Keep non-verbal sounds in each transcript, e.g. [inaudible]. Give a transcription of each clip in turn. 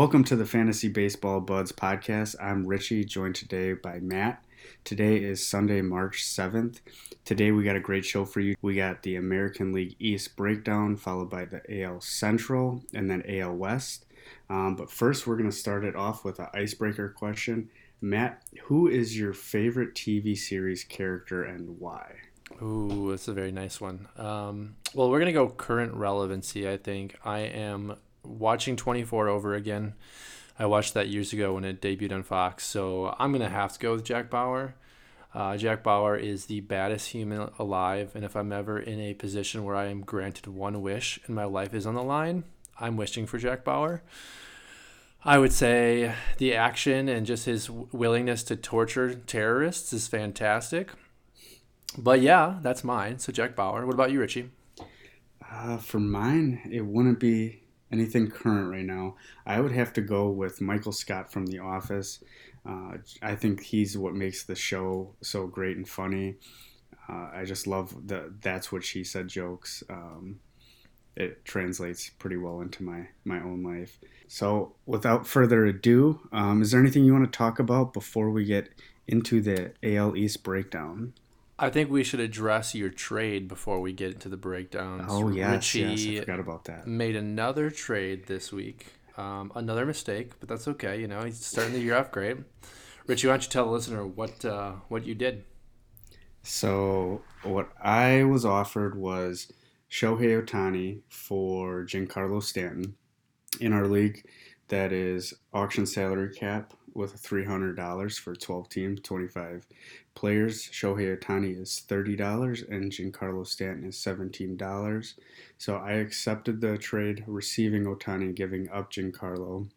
Welcome to the Fantasy Baseball Buds podcast. I'm Richie, joined today by Matt. Today is Sunday, March 7th. Today we got a great show for you. We got the American League East breakdown, followed by the AL Central, and then AL West. Um, but first, we're going to start it off with an icebreaker question. Matt, who is your favorite TV series character and why? Ooh, that's a very nice one. Um, well, we're gonna go current relevancy. I think I am watching 24 over again. I watched that years ago when it debuted on Fox, so I'm gonna have to go with Jack Bauer. Uh, Jack Bauer is the baddest human alive, and if I'm ever in a position where I am granted one wish and my life is on the line, I'm wishing for Jack Bauer. I would say the action and just his willingness to torture terrorists is fantastic. But yeah, that's mine. So Jack Bauer. What about you, Richie? Uh, for mine, it wouldn't be anything current right now. I would have to go with Michael Scott from The Office. Uh, I think he's what makes the show so great and funny. Uh, I just love the "that's what she said" jokes. Um, it translates pretty well into my my own life. So, without further ado, um, is there anything you want to talk about before we get into the AL East breakdown? I think we should address your trade before we get into the breakdowns. Oh yes, Richie yes, I forgot about that. Made another trade this week. Um, another mistake, but that's okay. You know, he's starting the year off great. Richie, why don't you tell the listener what uh, what you did? So what I was offered was Shohei Ohtani for Giancarlo Stanton in our league. That is auction salary cap with $300 for 12 teams, 25 players. Shohei Ohtani is $30 and Giancarlo Stanton is $17. So I accepted the trade, receiving Ohtani, giving up Giancarlo.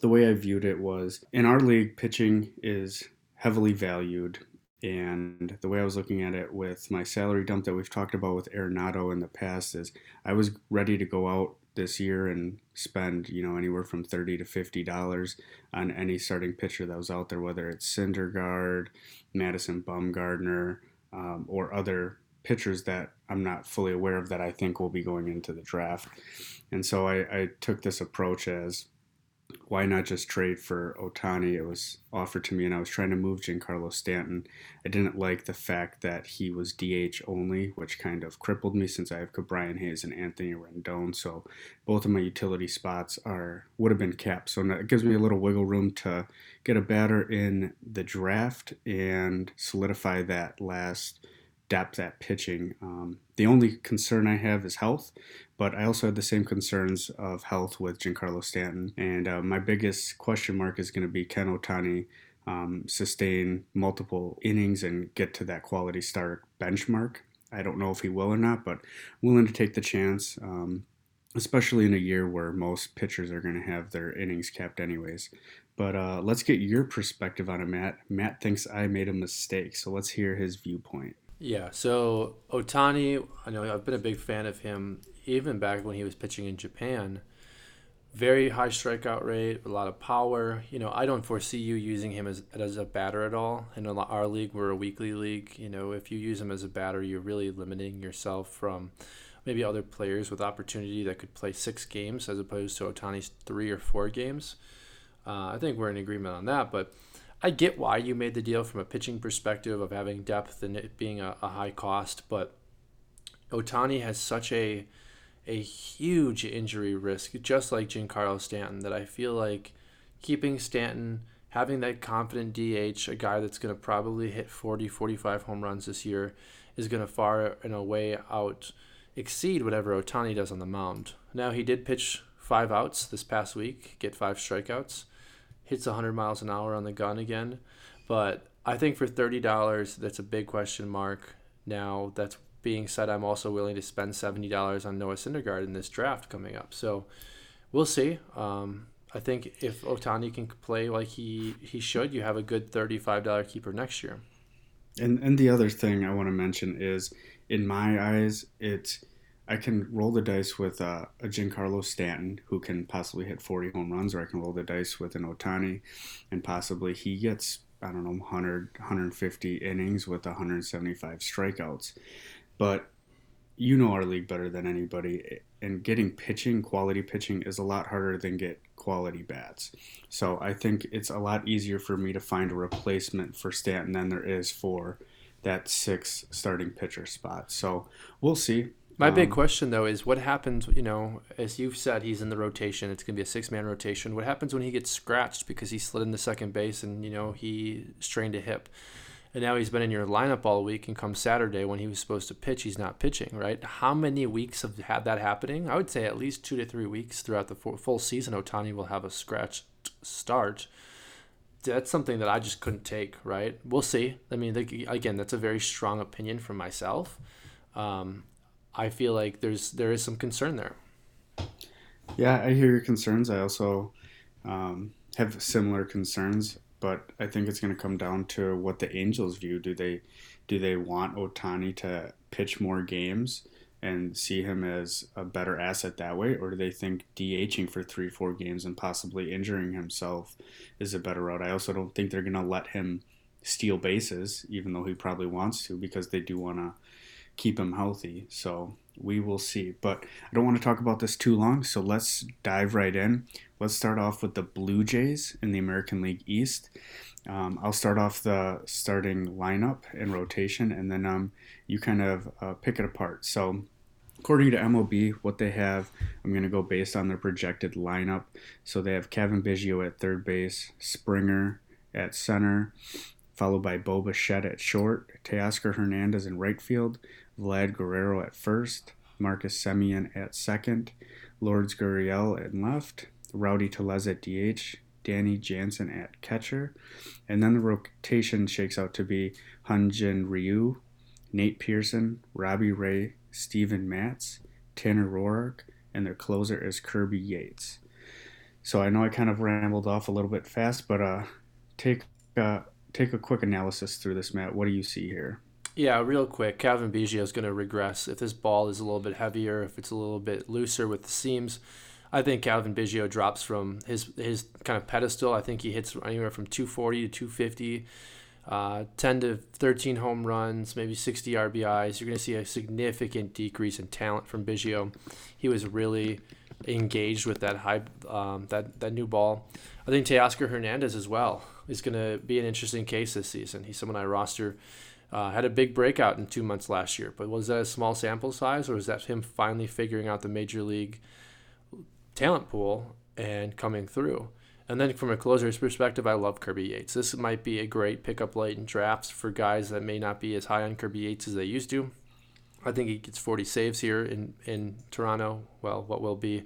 The way I viewed it was in our league, pitching is heavily valued. And the way I was looking at it with my salary dump that we've talked about with Arenado in the past is I was ready to go out this year and spend you know anywhere from 30 to 50 dollars on any starting pitcher that was out there whether it's Syndergaard, Madison Bumgarner um, or other pitchers that I'm not fully aware of that I think will be going into the draft. And so I, I took this approach as why not just trade for Ohtani? It was offered to me, and I was trying to move Giancarlo Stanton. I didn't like the fact that he was DH only, which kind of crippled me since I have Brian Hayes and Anthony Rendon. So both of my utility spots are would have been capped. So it gives me a little wiggle room to get a batter in the draft and solidify that last depth at pitching. Um, the only concern I have is health, but I also had the same concerns of health with Giancarlo Stanton. And uh, my biggest question mark is going to be Ken Ohtani um, sustain multiple innings and get to that quality start benchmark. I don't know if he will or not, but willing to take the chance. Um, especially in a year where most pitchers are going to have their innings capped anyways. But uh, let's get your perspective on it, Matt. Matt thinks I made a mistake, so let's hear his viewpoint. Yeah, so Ohtani, I know I've been a big fan of him even back when he was pitching in Japan. Very high strikeout rate, a lot of power. You know, I don't foresee you using him as, as a batter at all. In our league, we're a weekly league. You know, if you use him as a batter, you're really limiting yourself from maybe other players with opportunity that could play six games as opposed to Ohtani's three or four games. Uh, I think we're in agreement on that, but I get why you made the deal from a pitching perspective of having depth and it being a, a high cost, but Ohtani has such a a huge injury risk, just like Giancarlo Stanton, that I feel like keeping Stanton, having that confident DH, a guy that's going to probably hit 40, 45 home runs this year, is going to far and away out exceed whatever Ohtani does on the mound. Now, he did pitch five outs this past week, get five strikeouts hits 100 miles an hour on the gun again. But I think for $30, that's a big question mark. Now, that's being said, I'm also willing to spend $70 on Noah Syndergaard in this draft coming up. So we'll see. Um, I think if Ohtani can play like he, he should, you have a good $35 keeper next year. And, and the other thing I want to mention is, in my eyes, it's – I can roll the dice with uh, a Giancarlo Stanton who can possibly hit 40 home runs, or I can roll the dice with an Ohtani and possibly he gets, I don't know, 100, 150 innings with 175 strikeouts. But you know our league better than anybody, and getting pitching, quality pitching, is a lot harder than get quality bats. So I think it's a lot easier for me to find a replacement for Stanton than there is for that six starting pitcher spot. So we'll see. My big um, question though is what happens, you know, as you've said, he's in the rotation. It's going to be a six man rotation. What happens when he gets scratched because he slid into second base and, you know, he strained a hip? And now he's been in your lineup all week, and come Saturday when he was supposed to pitch, he's not pitching, right? How many weeks have had that happening? I would say at least two to three weeks throughout the full season. Ohtani will have a scratch start. That's something that I just couldn't take, right? We'll see. I mean, again, that's a very strong opinion from myself. Um, I feel like there's there is some concern there. Yeah, I hear your concerns. I also um, have similar concerns but I think it's going to come down to what the Angels view. Do they do they want Ohtani to pitch more games and see him as a better asset that way, or do they think DHing for three four games and possibly injuring himself is a better route? I also don't think they're going to let him steal bases, even though he probably wants to, because they do want to keep him healthy. So we will see. But I don't want to talk about this too long, so let's dive right in. Let's start off with the Blue Jays in the American League East. Um, I'll start off the starting lineup and rotation, and then um, you kind of uh, pick it apart. So, according to MLB, what they have, I'm going to go based on their projected lineup. So, they have Cavan Biggio at third base, Springer at center, followed by Bo Bichette at short, Teoscar Hernandez in right field, Vlad Guerrero at first, Marcus Semien at second, Lourdes Gurriel at left, Rowdy Tellez at DH, Danny Jansen at catcher, and then the rotation shakes out to be Hyun-Jin Ryu, Nate Pearson, Robbie Ray, Steven Matz, Tanner Roark, and their closer is Kirby Yates. So I know I kind of rambled off a little bit fast, but uh, take uh, take a quick analysis through this, Matt. What do you see here? Yeah, real quick. Cavan Biggio is going to regress if this ball is a little bit heavier, if it's a little bit looser with the seams. I think Cavan Biggio drops from his his kind of pedestal. I think he hits anywhere from 240 to 250, uh, 10 to 13 home runs, maybe 60 RBIs. You're going to see a significant decrease in talent from Biggio. He was really engaged with that high um, that that new ball. I think Teoscar Hernandez as well is going to be an interesting case this season. He's someone I roster. Uh, had a big breakout in two months last year, but was that a small sample size, or was that him finally figuring out the major league talent pool and coming through. And then from a closer's perspective, I love Kirby Yates. This might be a great pickup late in drafts for guys that may not be as high on Kirby Yates as they used to. I think he gets 40 saves here in, in Toronto. Well, what will be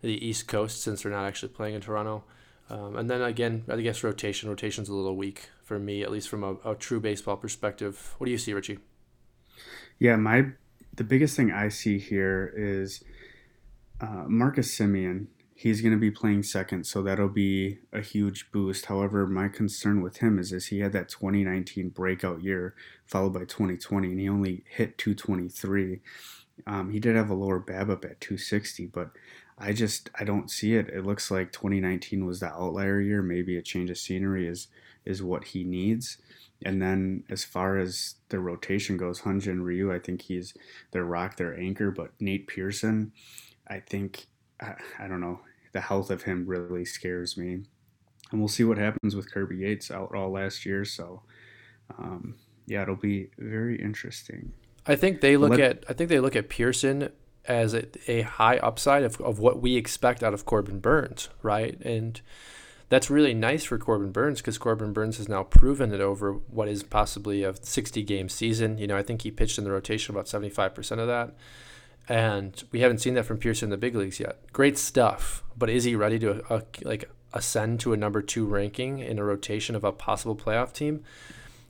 the East Coast since they're not actually playing in Toronto. Um, and then again, I guess rotation. Rotation's a little weak for me, at least from a, a true baseball perspective. What do you see, Richie? Yeah, my the biggest thing I see here is uh, Marcus Semien. he's going to be playing second, so that'll be a huge boost. However, my concern with him is, is he had that 2019 breakout year followed by 2020, and he only hit 223. Um, he did have a lower BABIP at 260, but I just I don't see it. It looks like 2019 was the outlier year. Maybe a change of scenery is is what he needs. And then as far as the rotation goes, Hyun-Jin Ryu, I think he's their rock, their anchor. But Nate Pearson, I think I, I don't know the health of him really scares me, and we'll see what happens with Kirby Yates out all last year. So, um, yeah, it'll be very interesting. I think they look Let, at I think they look at Pearson as a, a high upside of, of what we expect out of Corbin Burnes, right? And that's really nice for Corbin Burnes because Corbin Burnes has now proven it over what is possibly a 60 game season. You know, I think he pitched in the rotation about 75% of that and we haven't seen that from Pearson in the big leagues yet. Great stuff, but is he ready to uh, like ascend to a number two ranking in a rotation of a possible playoff team?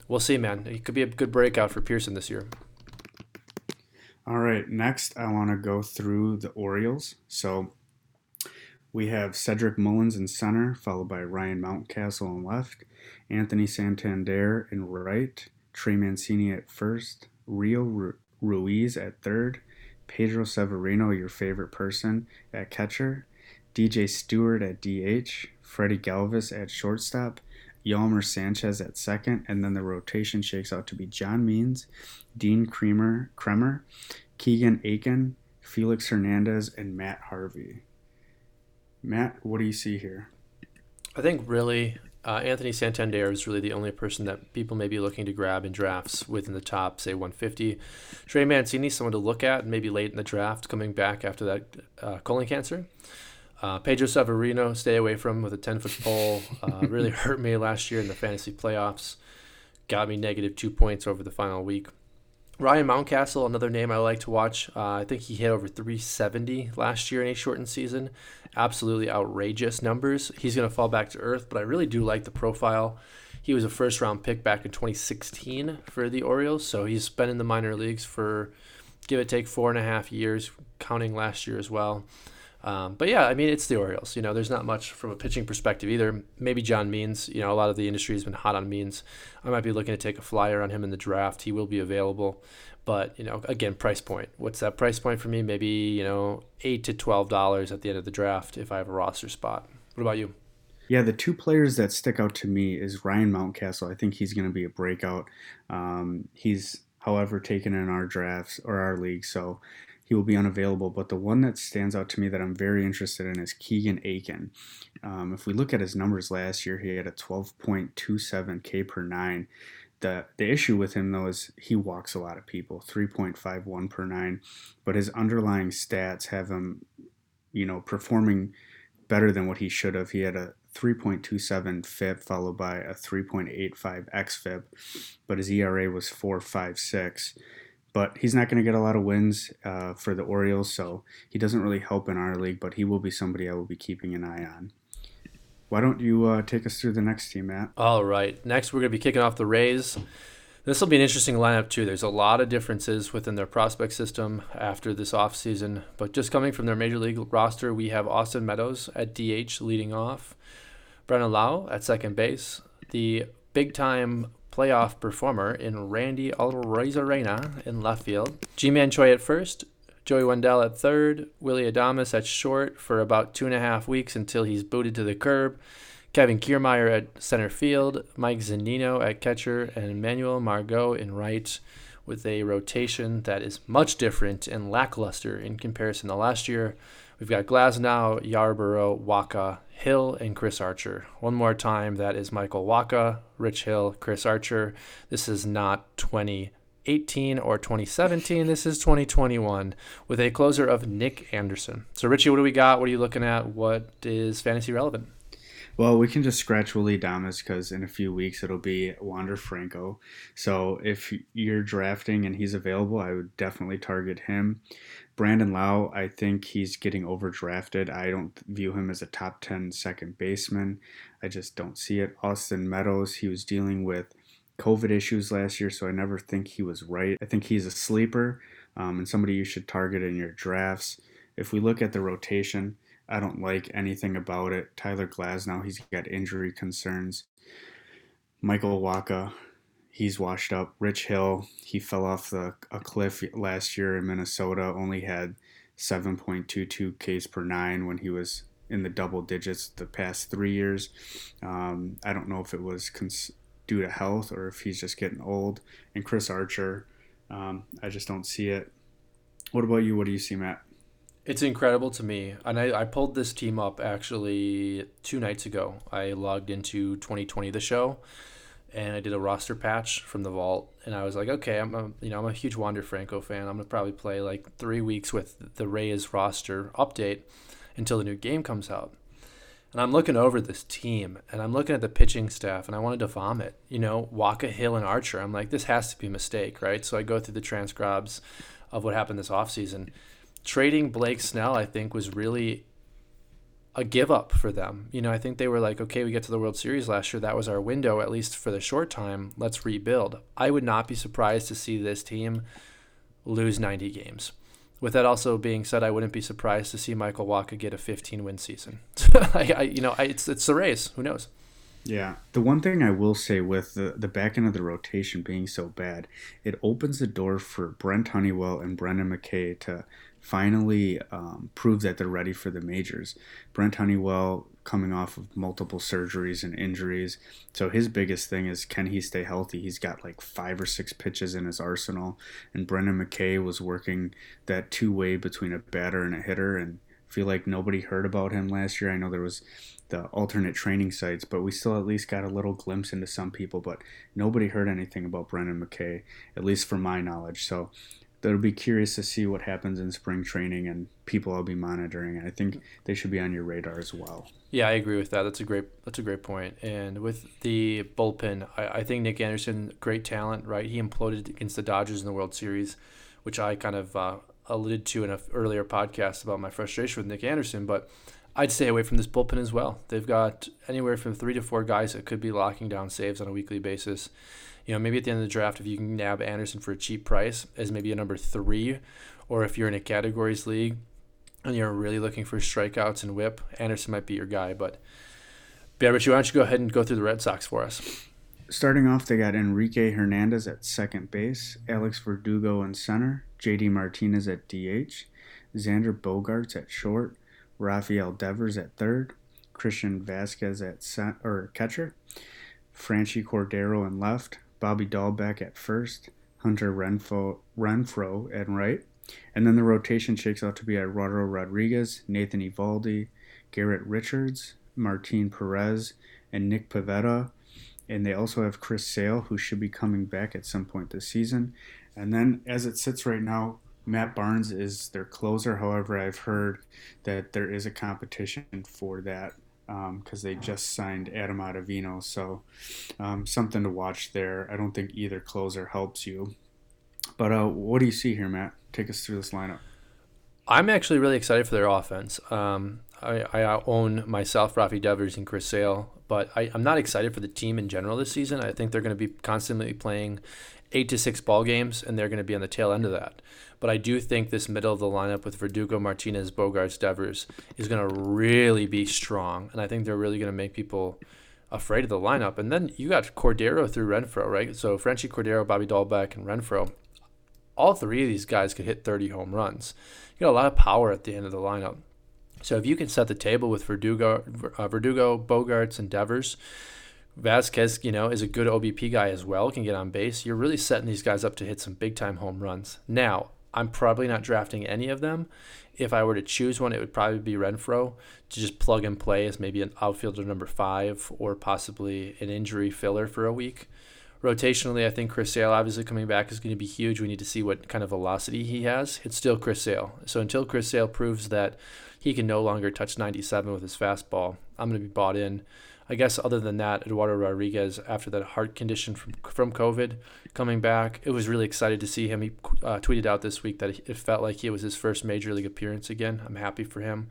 We'll see, man. It could be a good breakout for Pearson this year. All right, next I want to go through the Orioles. So we have Cedric Mullins in center, followed by Ryan Mountcastle in left, Anthony Santander in right, Trey Mancini at first, Rio Ruiz at third, Pedro Severino, your favorite person, at catcher, DJ Stewart at DH, Freddie Galvis at shortstop, Yolmer Sanchez at second, and then the rotation shakes out to be John Means, Dean Kremer, Kremer Keegan Akin, Felix Hernandez, and Matt Harvey. Matt, what do you see here? I think really uh, Anthony Santander is really the only person that people may be looking to grab in drafts within the top, say 150. Trey Mancini, someone to look at, maybe late in the draft, coming back after that uh, colon cancer. Uh, Pedro Severino, stay away from with a 10 foot pole. Uh, really [laughs] hurt me last year in the fantasy playoffs. Got me negative two points over the final week. Ryan Mountcastle, another name I like to watch. Uh, I think he hit over 370 last year in a shortened season. Absolutely outrageous numbers. He's going to fall back to earth, but I really do like the profile. He was a first round pick back in 2016 for the Orioles, so he's been in the minor leagues for give it take four and a half years, counting last year as well. Um, but yeah, I mean, it's the Orioles. You know, there's not much from a pitching perspective either. Maybe John Means. You know, a lot of the industry has been hot on Means. I might be looking to take a flyer on him in the draft. He will be available. But, you know, again, price point. What's that price point for me? Maybe, you know, 8 to $12 at the end of the draft if I have a roster spot. What about you? Yeah, the two players that stick out to me is Ryan Mountcastle. I think he's going to be a breakout. Um, he's, however, taken in our drafts or our league. So he will be unavailable. But the one that stands out to me that I'm very interested in is Keegan Akin. Um, if we look at his numbers last year, he had a 12.27 K per nine. The, the issue with him though is he walks a lot of people 3.51 per nine but his underlying stats have him you know performing better than what he should have he had a 3.27 FIP followed by a 3.85 xFIP, but his ERA was 4.56 but he's not going to get a lot of wins uh, for the Orioles, so he doesn't really help in our league. But he will be somebody I will be keeping an eye on. Why don't you uh, take us through the next team, Matt? All right. Next, we're going to be kicking off the Rays. This will be an interesting lineup too. There's a lot of differences within their prospect system after this offseason. But just coming from their major league roster, we have Austin Meadows at DH leading off, Brandon Lowe at second base, the big time playoff performer in Randy Arozarena in left field, Ji-Man Choi at first, Joey Wendle at third, Willy Adames at short for about two and a half weeks until he's booted to the curb, Kevin Kiermaier at center field, Mike Zunino at catcher, and Manuel Margot in right with a rotation that is much different and lackluster in comparison to last year. We've got Glasnow, Yarborough, Wacha, Hill, and Chris Archer. One more time, that is Michael Wacha, Rich Hill, Chris Archer. This is not 2018 or 2017. This is 2021 with a closer of Nick Anderson. So, Richie, what do we got? What are you looking at? What is fantasy relevant? Well, we can just scratch Willy Adames because in a few weeks it'll be Wander Franco. So if you're drafting and he's available, I would definitely target him. Brandon Lowe, I think he's getting overdrafted. I don't view him as a top 10 second baseman. I just don't see it. Austin Meadows, he was dealing with COVID issues last year, so I never think he was right. I think he's a sleeper um, and somebody you should target in your drafts. If we look at the rotation, I don't like anything about it. Tyler Glasnow, he's got injury concerns. Michael Wacha, he's washed up. Rich Hill, he fell off the, a cliff last year in Minnesota, only had 7.22 Ks per nine when he was in the double digits the past three years. Um, I don't know if it was cons- due to health or if he's just getting old. And Chris Archer, um, I just don't see it. What about you? What do you see, Matt? It's incredible to me. And I, I pulled this team up actually two nights ago. I logged into 2020 the show and I did a roster patch from the vault, and I was like, okay, I'm a, you know I'm a huge Wander Franco fan. I'm gonna probably play like three weeks with the Rays roster update until the new game comes out. And I'm looking over this team, and I'm looking at the pitching staff, and I wanted to vomit. You know, Wacha, Hill, and Archer. I'm like, this has to be a mistake, right? So I go through the transcribes of what happened this offseason. Trading Blake Snell, I think, was really a give up for them. You know, I think they were like, okay, we get to the World Series last year. That was our window, at least for the short time. Let's rebuild. I would not be surprised to see this team lose 90 games. With that also being said, I wouldn't be surprised to see Michael Wacha get a 15 win season. [laughs] I, I, you know, I, it's it's the Rays. Who knows? Yeah. The one thing I will say with the, the back end of the rotation being so bad, it opens the door for Brent Honeywell and Brendan McKay to finally um, prove that they're ready for the majors. Brent Honeywell coming off of multiple surgeries and injuries. So his biggest thing is can he stay healthy? He's got like five or six pitches in his arsenal. And Brendan McKay was working that two way between a batter and a hitter and feel like nobody heard about him last year. I know there was the alternate training sites, but we still at least got a little glimpse into some people, but nobody heard anything about Brendan McKay, at least from my knowledge. So that'll be curious to see what happens in spring training and people I'll be monitoring. I think they should be on your radar as well. Yeah, I agree with that. That's a great that's a great point. And with the bullpen, I, I think Nick Anderson, great talent, right? He imploded against the Dodgers in the World Series, which I kind of uh, alluded to in an earlier podcast about my frustration with Nick Anderson. But I'd stay away from this bullpen as well. They've got anywhere from three to four guys that could be locking down saves on a weekly basis you know, maybe at the end of the draft, if you can nab Anderson for a cheap price as maybe a number three, or if you're in a categories league and you're really looking for strikeouts and whip, Anderson might be your guy. But, yeah, Richie, why don't you go ahead and go through the Red Sox for us? Starting off, they got Enrique Hernandez at second base, Alex Verdugo in center, JD Martinez at DH, Xander Bogaerts at short, Rafael Devers at third, Christian Vasquez at center, or catcher, Franchy Cordero in left, Bobby Dalbec at first, Hunter Renfroe, Renfroe at right. And then the rotation shakes out to be Eduardo Rodriguez, Nathan Eovaldi, Garrett Richards, Martin Perez, and Nick Pivetta. And they also have Chris Sale, who should be coming back at some point this season. And then as it sits right now, Matt Barnes is their closer. However, I've heard that there is a competition for that because um, they just signed Adam Ottavino. So um, something to watch there. I don't think either closer helps you. But uh, what do you see here, Matt? Take us through this lineup. I'm actually really excited for their offense. Um, I, I, own myself, Rafi Devers, and Chris Sale, but I, am not excited for the team in general this season. I think they're going to be constantly playing eight to six ball games, and they're going to be on the tail end of that. But I do think this middle of the lineup with Verdugo, Martinez, Bogaerts, Devers is going to really be strong, and I think they're really going to make people afraid of the lineup. And then you got Cordero through Renfroe, right? So Franchy Cordero, Bobby Dalbec, and Renfroe. All three of these guys could hit 30 home runs. You got a lot of power at the end of the lineup. So if you can set the table with Verdugo, uh, Verdugo, Bogaerts, and Devers, Vasquez, you know, is a good OBP guy as well, can get on base. You're really setting these guys up to hit some big time home runs. Now, I'm probably not drafting any of them. If I were to choose one, it would probably be Renfroe to just plug and play as maybe an outfielder number five or possibly an injury filler for a week. Rotationally, I think Chris Sale obviously coming back is going to be huge. We need to see what kind of velocity he has. It's still Chris Sale. So until Chris Sale proves that he can no longer touch 97 with his fastball, I'm going to be bought in. I guess other than that, Eduardo Rodriguez, after that heart condition from from COVID, coming back, it was really excited to see him. He uh, tweeted out this week that it felt like it was his first major league appearance again. I'm happy for him.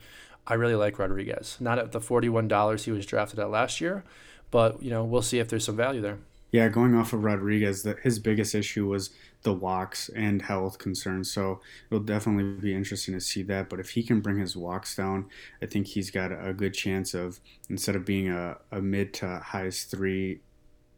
I really like Rodriguez. Not at the forty-one dollars he was drafted at last year, but you know we'll see if there's some value there. Yeah, going off of Rodriguez, his biggest issue was the walks and health concerns. So it'll definitely be interesting to see that. But if he can bring his walks down, I think he's got a good chance of instead of being a, a mid to highest three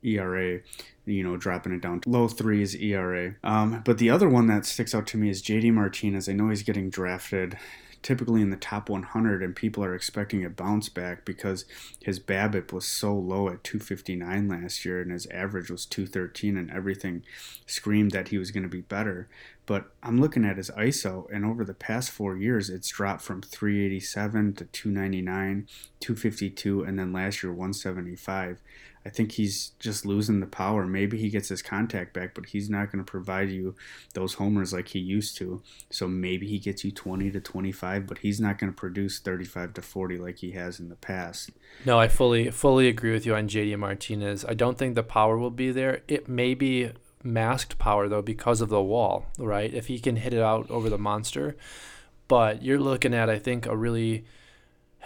ERA, you know, dropping it down to low threes ERA. Um, but the other one that sticks out to me is JD Martinez. I know he's getting drafted typically in the top 100, and people are expecting a bounce back because his BABIP was so low at 259 last year, and his average was 213, and everything screamed that he was going to be better. But I'm looking at his ISO, and over the past four years, it's dropped from 387 to 299, 252, and then last year 175. I think he's just losing the power. Maybe he gets his contact back, but he's not going to provide you those homers like he used to. So maybe he gets you 20 to 25, but he's not going to produce 35 to 40 like he has in the past. No, I fully fully agree with you on JD Martinez. I don't think the power will be there. It may be masked power though because of the wall, right? If he can hit it out over the monster, but you're looking at I think a really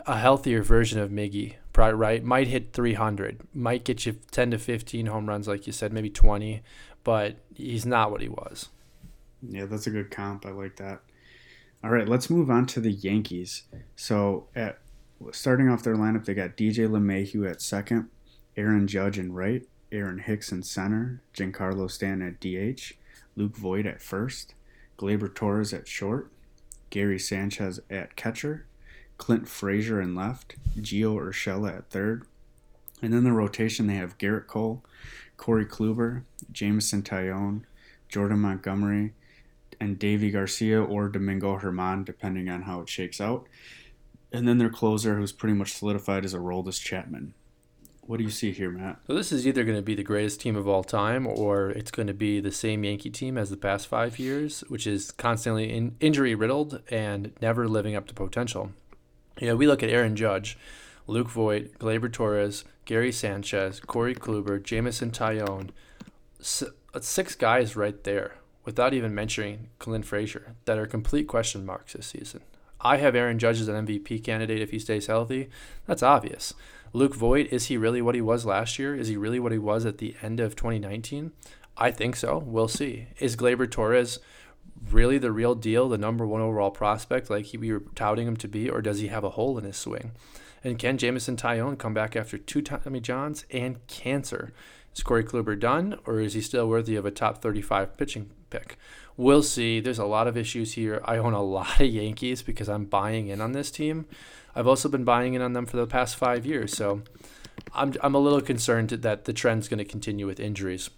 a healthier version of Miggy, right? Might hit 300, might get you 10 to 15 home runs, like you said, maybe 20, but he's not what he was. Yeah, that's a good comp. I like that. All right, let's move on to the Yankees. So, at starting off their lineup, they got DJ LeMahieu at second, Aaron Judge in right, Aaron Hicks in center, Giancarlo Stanton at DH, Luke Voit at first, Gleyber Torres at short, Gary Sanchez at catcher, Clint Frazier in left, Gio Urshela at third. And then the rotation, they have Gerrit Cole, Corey Kluber, Jameson Taillon, Jordan Montgomery, and Deivi Garcia or Domingo German, depending on how it shakes out. And then their closer, who's pretty much solidified, as is Aroldis Chapman. What do you see here, Matt? So this is either going to be the greatest team of all time, or it's going to be the same Yankee team as the past five years, which is constantly in injury riddled and never living up to potential. Know, we look at Aaron Judge, Luke Voit, Gleyber Torres, Gary Sanchez, Corey Kluber, Jameson Taillon, uh, six guys right there, without even mentioning Clint Frazier, that are complete question marks this season. I have Aaron Judge as an MVP candidate if he stays healthy. That's obvious. Luke Voit, is he really what he was last year? Is he really what he was at the end of 2019? I think so. We'll see. Is Gleyber Torres really the real deal, the number one overall prospect, like he, we were touting him to be, or does he have a hole in his swing? And can Jameson Taillon come back after two Tommy Johns and cancer? Is Corey Kluber done, or is he still worthy of a top 35 pitching pick? We'll see. There's a lot of issues here. I own a [laughs] lot of Yankees because I'm buying in on this team. I've also been buying in on them for the past five years, so I'm, I'm a little concerned that the trend's going to continue with injuries.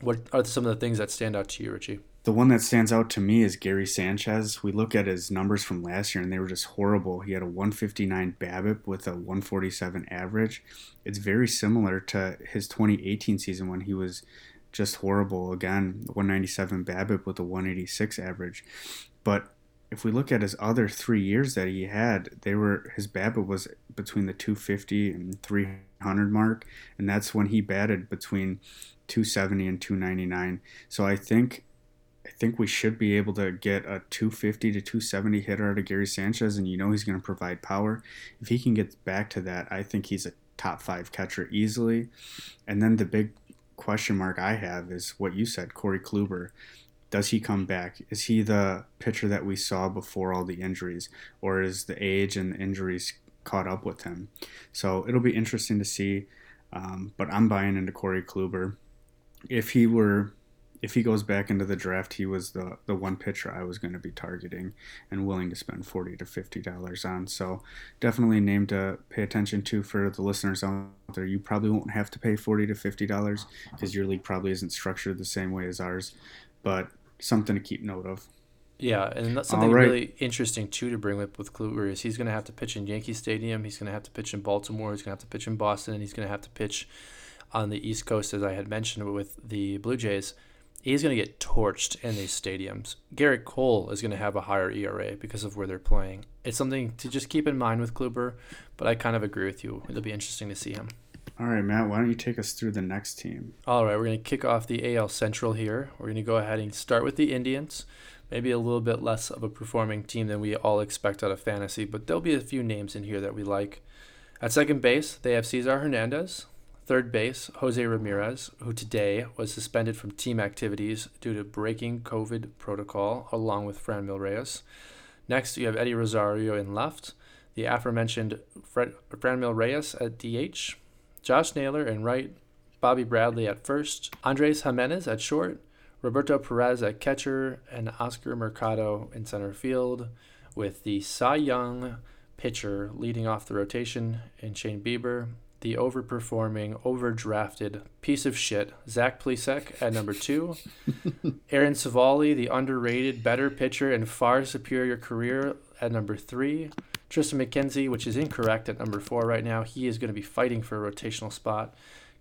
What are some of the things that stand out to you, Richie? The one that stands out to me is Gary Sanchez. We look at his numbers from last year and they were just horrible. He had a 159 BABIP with a 147 average. It's very similar to his 2018 season when he was just horrible. Again, 197 BABIP with a 186 average. But if we look at his other three years that he had, they were his BABIP was between the 250 and 300 mark, and that's when he batted between 270 and 299. So I think I think we should be able to get a 250 to 270 hitter out of Gary Sanchez, and you know he's going to provide power. If he can get back to that, I think he's a top five catcher easily. And then the big question mark I have is what you said, Corey Kluber. Does he come back? Is he the pitcher that we saw before all the injuries, or is the age and the injuries caught up with him? So it'll be interesting to see. Um, but I'm buying into Corey Kluber. If he were if he goes back into the draft, he was the the one pitcher I was going to be targeting and willing to spend forty to fifty dollars on. So definitely a name to pay attention to for the listeners out there. You probably won't have to pay forty to fifty dollars because your league probably isn't structured the same way as ours, but something to keep note of. Yeah, and that's something right. really interesting too to bring up with Kluber is he's going to have to pitch in Yankee Stadium. He's going to have to pitch in Baltimore. He's going to have to pitch in Boston, and he's going to have to pitch on the East Coast, as I had mentioned with the Blue Jays he's going to get torched in these stadiums. Gerrit Cole is going to have a higher ERA because of where they're playing. It's something to just keep in mind with Kluber, but I kind of agree with you. It'll be interesting to see him. All right, Matt, why don't you take us through the next team? All right, we're going to kick off the AL Central here. We're going to go ahead and start with the Indians. Maybe a little bit less of a performing team than we all expect out of fantasy, but there'll be a few names in here that we like. At second base, they have Cesar Hernandez. Third base, Jose Ramirez, who today was suspended from team activities due to breaking COVID protocol, along with Franmil Reyes. Next, you have Eddie Rosario in left, the aforementioned Fred, Franmil Reyes at DH, Josh Naylor in right, Bobby Bradley at first, Andres Gimenez at short, Roberto Perez at catcher, and Oscar Mercado in center field, with the Cy Young pitcher leading off the rotation in Shane Bieber, the overperforming, overdrafted piece of shit, Zach Plesac at number two. [laughs] Aaron Civale, the underrated, better pitcher and far superior career at number three. Triston McKenzie, which is incorrect at number four right now. He is going to be fighting for a rotational spot.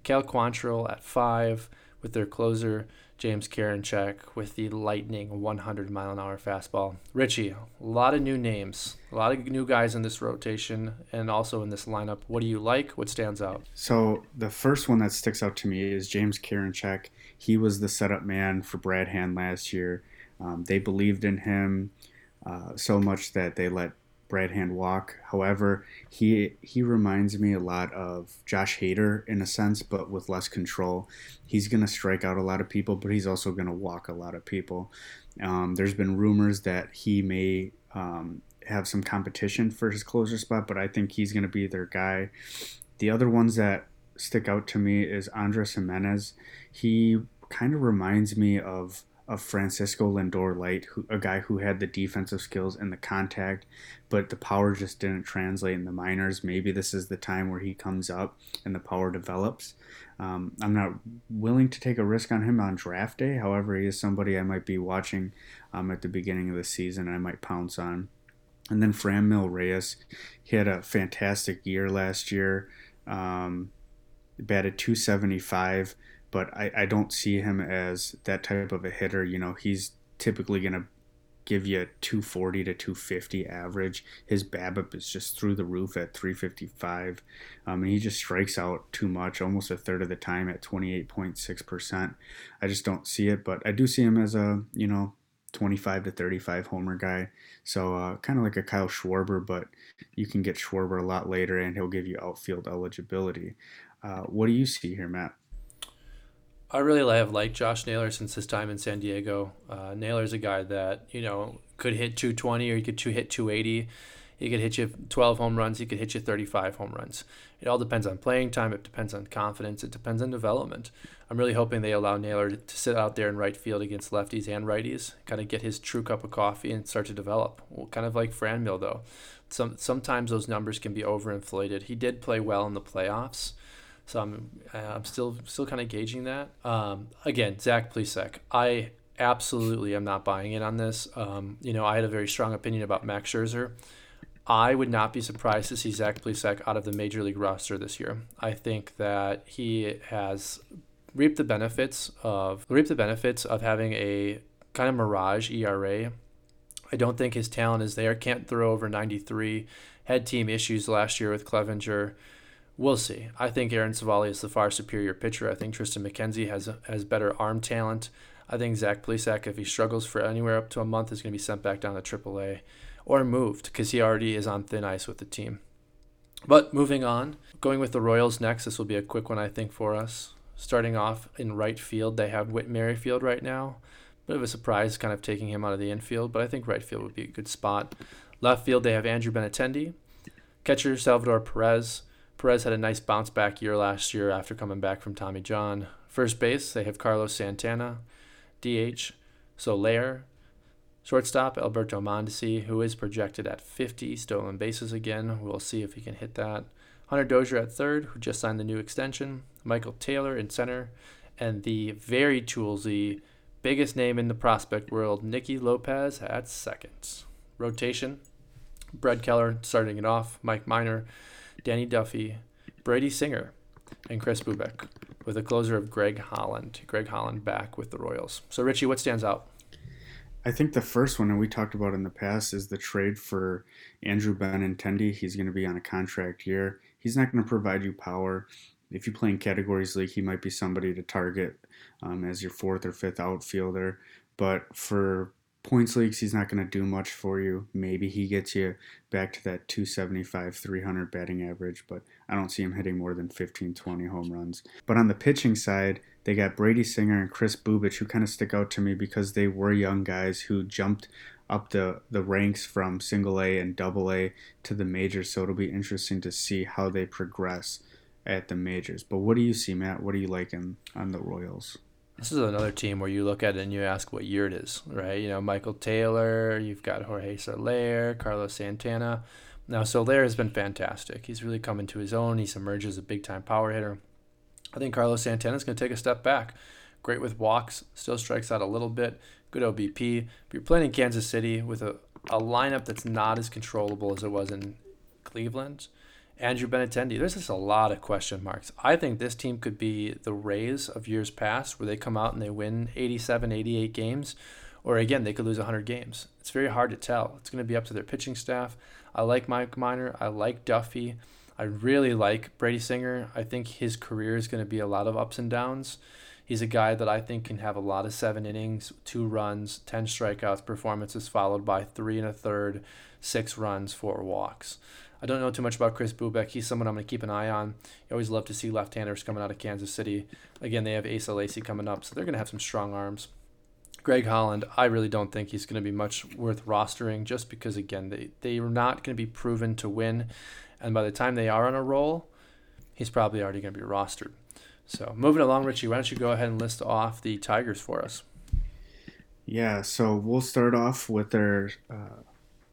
Cal Quantrill at five with their closer, James Karinchak with the lightning 100 mile an hour fastball. Richie, a lot of new names, a lot of new guys in this rotation and also in this lineup. What do you like? What stands out? So the first one that sticks out to me is James Karinchak. He was the setup man for Brad Hand last year. Um, they believed in him uh, so much that they let Brad Hand walk. However, he he reminds me a lot of Josh Hader in a sense, but with less control. He's to strike out a lot of people, but he's also to walk a lot of people. Um, there's been rumors that he may um, have some competition for his closer spot, but I think he's to be their guy. The other ones that stick out to me is Andres Gimenez. He kind of reminds me of of Francisco Lindor Light, a guy who had the defensive skills and the contact, but the power just didn't translate in the minors. Maybe this is the time where he comes up and the power develops. Um, I'm not willing to take a risk on him on draft day. However, he is somebody I might be watching um, at the beginning of the season. I might pounce on. And then Franmil Reyes, he had a fantastic year last year. Um, batted 275 but I, I don't see him as that type of a hitter. You know, he's typically going to give you a 240 to 250 average. His BABIP is just through the roof at 355. Um, and he just strikes out too much, almost a third of the time at 28.6%. I just don't see it, but I do see him as a, you know, 25 to 35 homer guy. So uh, kind of like a Kyle Schwarber, but you can get Schwarber a lot later and he'll give you outfield eligibility. Uh, what do you see here, Matt? I really have liked Josh Naylor since his time in San Diego. Uh, Naylor's a guy that you know could hit 220 or he could hit 280. He could hit you 12 home runs. He could hit you 35 home runs. It all depends on playing time. It depends on confidence. It depends on development. I'm really hoping they allow Naylor to, sit out there in right field against lefties and righties, kind of get his true cup of coffee and start to develop. Well, kind of like Franmil though. Some sometimes those numbers can be overinflated. He did play well in the playoffs. So I'm I'm still still kind of gauging that. Um, again, Zach Plesac, I absolutely am not buying in on this. Um, you know, I had a very strong opinion about Max Scherzer. I would not be surprised to see Zach Plesac out of the major league roster this year. I think that he has reaped the benefits of reaped the benefits of having a kind of mirage ERA. I don't think his talent is there. Can't throw over 93. Had team issues last year with Clevinger. We'll see. I think Aaron Civale is the far superior pitcher. I think Triston McKenzie has has better arm talent. I think Zach Plesac, if he struggles for anywhere up to a month, is going to be sent back down to AAA or moved because he already is on thin ice with the team. But moving on, going with the Royals next. This will be a quick one, I think, for us. Starting off in right field, they have Whit Merrifield right now. Bit of a surprise, kind of taking him out of the infield, but I think right field would be a good spot. Left field, they have Andrew Benintendi. Catcher, Salvador Perez. Perez had a nice bounce back year last year after coming back from Tommy John. First base, they have Carlos Santana. DH, Soler. Shortstop, Alberto Mondesi, who is projected at 50 stolen bases again. We'll see if he can hit that. Hunter Dozier at third, who just signed the new extension. Michael Taylor in center. And the very toolsy, biggest name in the prospect world, Nicky Lopez at second. Rotation, Brad Keller starting it off. Mike Minor Danny Duffy, Brady Singer, and Kris Bubic, with a closer of Greg Holland. Greg Holland back with the Royals. So, Richie, what stands out? I think the first one, and we talked about in the past, is the trade for Andrew Benintendi. He's going to be on a contract year. He's not going to provide you power. If you play in categories league, he might be somebody to target um, as your fourth or fifth outfielder. But for points leagues, he's not going to do much for you. Maybe he gets you back to that 275, 300 batting average, but I don't see him hitting more than 15, 20 home runs. But on the pitching side, they got Brady Singer and Kris Bubic, who kind of stick out to me because they were young guys who jumped up the, the ranks from single A and double A to the majors. So it'll be interesting to see how they progress at the majors. But what do you see, Matt? What do you like in, on the Royals? This is another team where you look at it and you ask what year it is, right? You know, Michael Taylor, you've got Jorge Soler, Carlos Santana. Now, Soler has been fantastic. He's really come into his own. He's emerged as a big time power hitter. I think Carlos Santana is going to take a step back. Great with walks, still strikes out a little bit. Good OBP. But you're playing in Kansas City with a, a lineup that's not as controllable as it was in Cleveland. Andrew Benintendi. There's just a lot of question marks. I think this team could be the Rays of years past, where they come out and they win 87, 88 games, or again, they could lose 100 games. It's very hard to tell. It's going to be up to their pitching staff. I like Mike Minor. I like Duffy. I really like Brady Singer. I think his career is going to be a lot of ups and downs. He's a guy that I think can have a lot of seven innings, two runs, 10 strikeouts performances, followed by three and a third, six runs, four walks. I don't know too much about Kris Bubic. He's someone I'm going to keep an eye on. You always love to see left-handers coming out of Kansas City. Again, they have Asa Lacy coming up, so they're going to have some strong arms. Greg Holland, I really don't think he's going to be much worth rostering just because, again, they, they are not going to be proven to win. And by the time they are on a roll, he's probably already going to be rostered. So moving along, Richie, why don't you go ahead and list off the Tigers for us? Yeah, so we'll start off with their uh,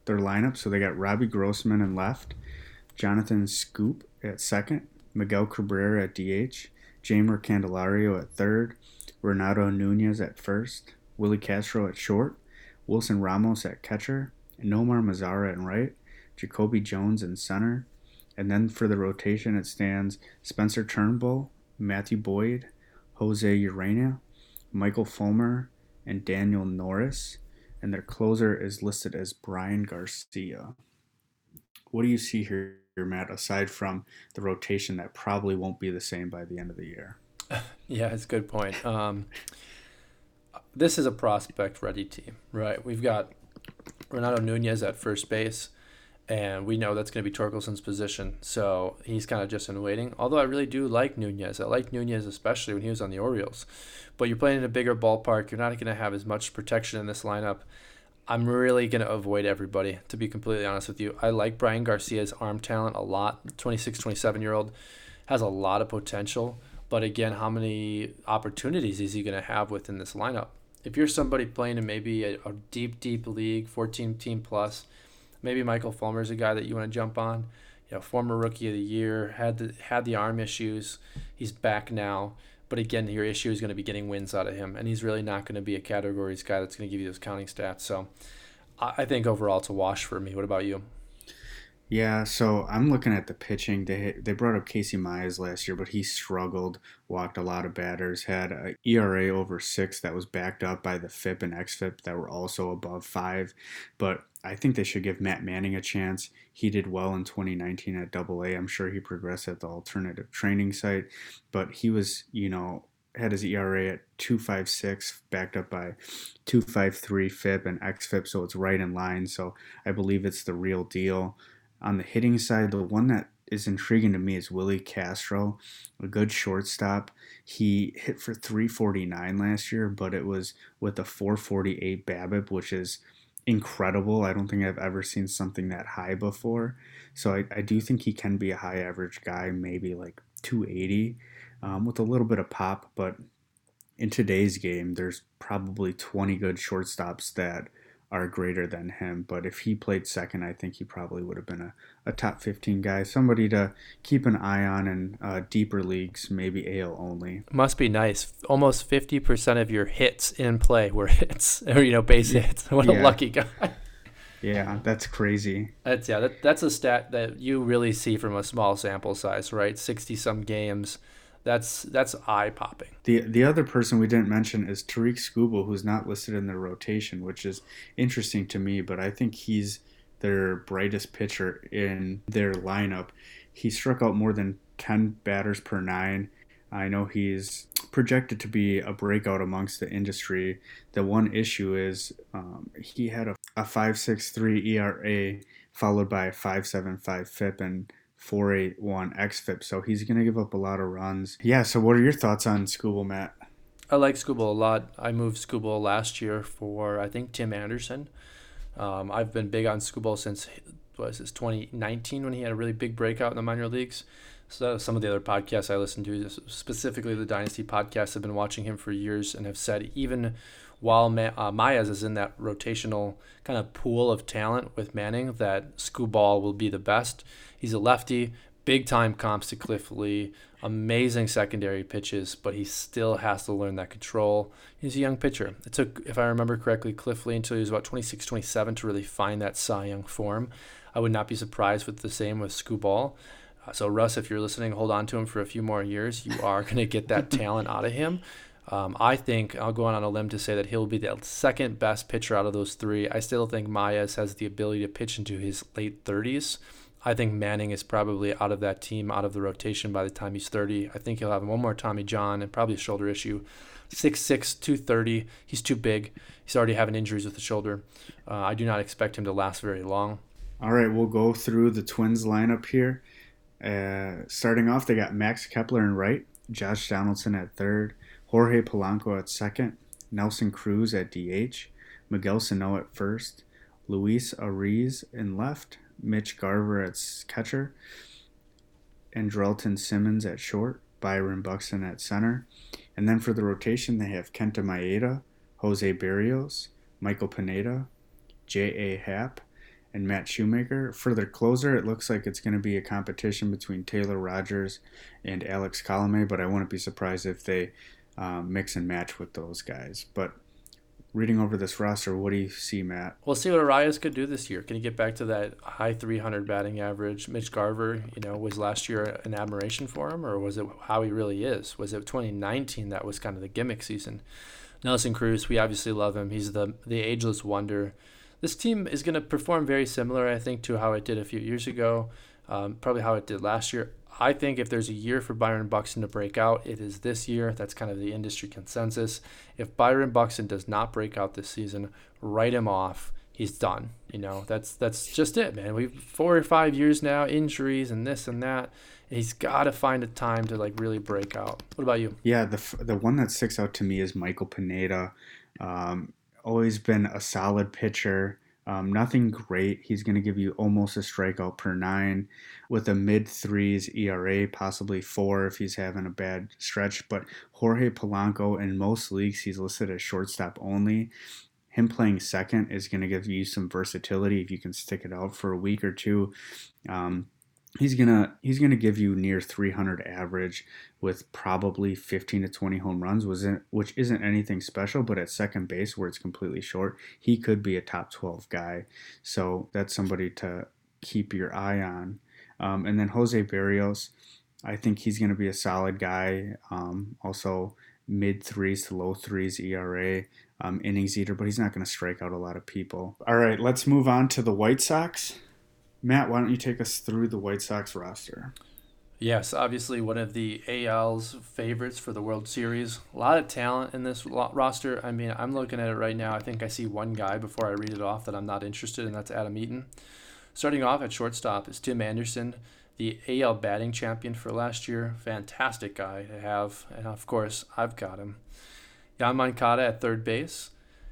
their lineup. So they got Robbie Grossman in left, Jonathan Schoop at second, Miguel Cabrera at DH, Jeimer Candelario at third, Renato Nunez at first, Willi Castro at short, Wilson Ramos at catcher, Nomar Mazara in right, Jacoby Jones in center, and then for the rotation it stands Spencer Turnbull, Matthew Boyd, Jose Urena, Michael Fulmer, and Daniel Norris, and their closer is listed as Bryan Garcia. What do you see here, Matt, aside from the rotation that probably won't be the same by the end of the year? [laughs] Yeah, it's a good point. Um, this is a prospect ready team, right? We've got Renato Nunez at first base, and we know that's going to be Torkelson's position. So he's kind of just in waiting. Although I really do like Nunez. I like Nunez especially when he was on the Orioles. But you're playing in a bigger ballpark. You're not going to have as much protection in this lineup. I'm really going to avoid everybody, to be completely honest with you. I like Bryan Garcia's arm talent a lot. 26, 27 year old has a lot of potential. But again, how many opportunities is he going to have within this lineup? If you're somebody playing in maybe a, a deep, deep league, 14 team plus, maybe Michael Fulmer is a guy that you want to jump on. You know, former rookie of the year, had the had the arm issues. He's back now. But again, your issue is going to be getting wins out of him, and he's really not going to be a categories guy that's going to give you those counting stats. So, I think overall it's a wash for me. What about you? Yeah, so I'm looking at the pitching. They they brought up Casey Mize last year, but he struggled, walked a lot of batters, had an ERA over six that was backed up by the FIP and XFIP that were also above five. But I think they should give Matt Manning a chance. He did well in 2019 at Double A. I'm sure he progressed at the alternative training site, but he was, you know, had his ERA at 256, backed up by 253 FIP and XFIP, so it's right in line. So I believe it's the real deal. On the hitting side, the one that is intriguing to me is Willi Castro, a good shortstop. He hit for 349 last year, but it was with a 448 BABIP, which is incredible. I don't think I've ever seen something that high before. So I, I do think he can be a high average guy, maybe like 280 um, with a little bit of pop. But in today's game, there's probably 20 good shortstops that are greater than him. But if he played second, I think he probably would have been a, a top 15 guy, somebody to keep an eye on in uh, deeper leagues, maybe AL only. Must be nice. Almost 50% of your hits in play were [laughs] hits, or, you know, base hits. [laughs] What yeah. a lucky guy. [laughs] Yeah, that's crazy. That's yeah, that, that's a stat that you really see from a small sample size, right? 60 some games that's that's eye popping. The the other person we didn't mention is Tarik Skubal, who's not listed in the rotation, which is interesting to me. But I think he's their brightest pitcher in their lineup. He struck out more than ten batters per nine. I know he's projected to be a breakout amongst the industry. The one issue is um, he had a, a 5.63 ERA followed by a 5.75 FIP, and 481 xFIP, so he's going to give up a lot of runs. Yeah, so what are your thoughts on Skubal, Matt? I like Skubal a lot. I moved Skubal last year for, I think, Tim Anderson. Um, I've been big on Skubal since, was this, 2019 when he had a really big breakout in the minor leagues. So some of the other podcasts I listen to, specifically the Dynasty podcast, have been watching him for years and have said even while Ma- uh, is in that rotational kind of pool of talent with Manning, that Skubal will be the best. He's a lefty, big time comps to Cliff Lee, amazing secondary pitches, but he still has to learn that control. He's a young pitcher. It took, if I remember correctly, Cliff Lee until he was about 26, 27 to really find that Cy Young form. I would not be surprised with the same with Skubal. Uh, so, Russ, if you're listening, hold on to him for a few more years. You are [laughs] going to get that talent out of him. Um, I think I'll go on a limb to say that he'll be the second best pitcher out of those three. I still think Mize has the ability to pitch into his late 30s. I think Manning is probably out of that team, out of the rotation by the time he's 30. I think he'll have one more Tommy John and probably a shoulder issue. 6'6, 230. He's too big. He's already having injuries with the shoulder. Uh, I do not expect him to last very long. All right, we'll go through the Twins lineup here. Uh, starting off, they got Max Kepler in right, Josh Donaldson at third, Jorge Polanco at second, Nelson Cruz at DH, Miguel Sano at first, Luis Arraez in left, Mitch Garver at catcher, Andrelton Simmons at short, Byron Buxton at center. And then for the rotation, they have Kenta Maeda, Jose Berrios, Michael Pineda, J.A. Happ, and Matt Shoemaker. For their closer, it looks like it's going to be a competition between Taylor Rogers and Alex Colome, but I wouldn't be surprised if they um, mix and match with those guys. But reading over this roster, what do you see, Matt? We'll see what Arraez could do this year. Can he get back to that high 300 batting average? Mitch Garver, you know, was last year an admiration for him, or was it how he really is? Was it 2019 that was kind of the gimmick season? Nelson Cruz, we obviously love him. He's the the ageless wonder. This team is going to perform very similar, I think, to how it did a few years ago. Um, probably how it did last year. I think if there's a year for Byron Buxton to break out, it is this year. That's kind of the industry consensus. If Byron Buxton does not break out this season, write him off. He's done. You know, that's that's just it, man. We've four or five years now, injuries and this and that. He's got to find a time to like really break out. What about you? Yeah, the the one that sticks out to me is Michael Pineda. Um, always been a solid pitcher. Um, nothing great. He's going to give you almost a strikeout per nine with a mid threes ERA, possibly four if he's having a bad stretch. But Jorge Polanco, in most leagues, he's listed as shortstop only. Him playing second is going to give you some versatility if you can stick it out for a week or two. Um, he's gonna he's gonna give you near 300 average with probably 15 to 20 home runs which isn't anything special but at second base where it's completely short he could be a top 12 guy. So that's somebody to keep your eye on. Um, and then jose berrios i think he's to be a solid guy um, also mid threes to low threes era um, innings eater but he's not going to strike out a lot of people. All right let's move on to the white sox Matt, why don't you take us through the White Sox roster? Yes, obviously one of the AL's favorites for the World Series. A lot of talent in this roster. I mean, I'm looking at it right now. I think I see one guy before I read it off that I'm not interested in. That's Adam Eaton. Starting off at shortstop is Tim Anderson, the AL batting champion for last year. Fantastic guy to have. And of course, I've got him. Yoan Moncada at third base.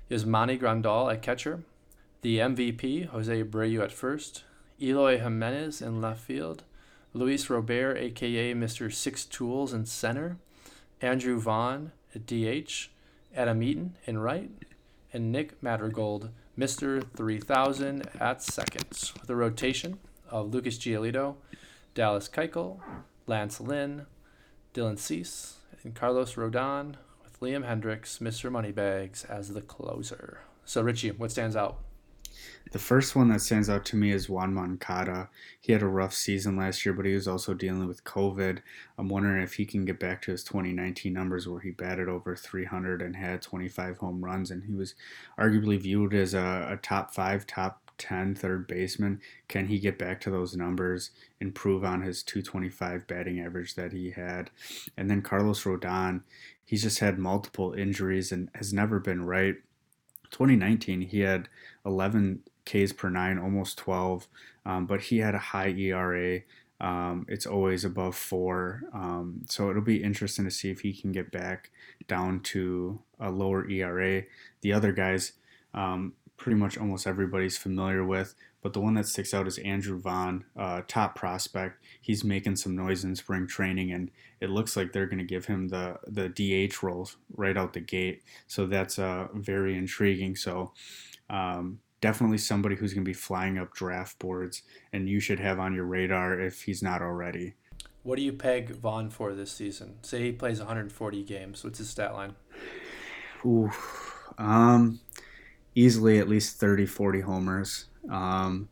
Yasmani Grandal at catcher. The MVP, Jose Abreu at first. Eloy Jimenez in left field, Luis Robert, aka Mr. Six Tools in center, Andrew Vaughn at DH, Adam Eaton in right, and Nick Madrigal, Mr. 3000 at second. The rotation of Lucas Giolito, Dallas Keuchel, Lance Lynn, Dylan Cease, and Carlos Rodon with Liam Hendriks, Mr. Moneybags as the closer. So Richie, what stands out? The first one that stands out to me is Yoan Moncada. He had a rough season last year, but he was also dealing with COVID. I'm wondering if he can get back to his 2019 numbers where he batted over 300 and had 25 home runs, and he was arguably viewed as a, a top five, top 10 third baseman. Can he get back to those numbers, improve on his 225 batting average that he had? And then Carlos Rodon, he's just had multiple injuries and has never been right. 2019, he had 11 Ks per nine, almost 12, um, but he had a high ERA. Um, it's always above four. Um, so it'll be interesting to see if he can get back down to a lower ERA. The other guys, um, pretty much almost everybody's familiar with, but the one that sticks out is Andrew Vaughn, uh, top prospect. He's making some noise in spring training, and it looks like they're going to give him the the DH role right out the gate. So that's uh, very intriguing. So um, definitely somebody who's going to be flying up draft boards, and you should have on your radar if he's not already. What do you peg Vaughn for this season? Say he plays 140 games. What's his stat line? Ooh, um, easily at least 30, 40 homers. Um,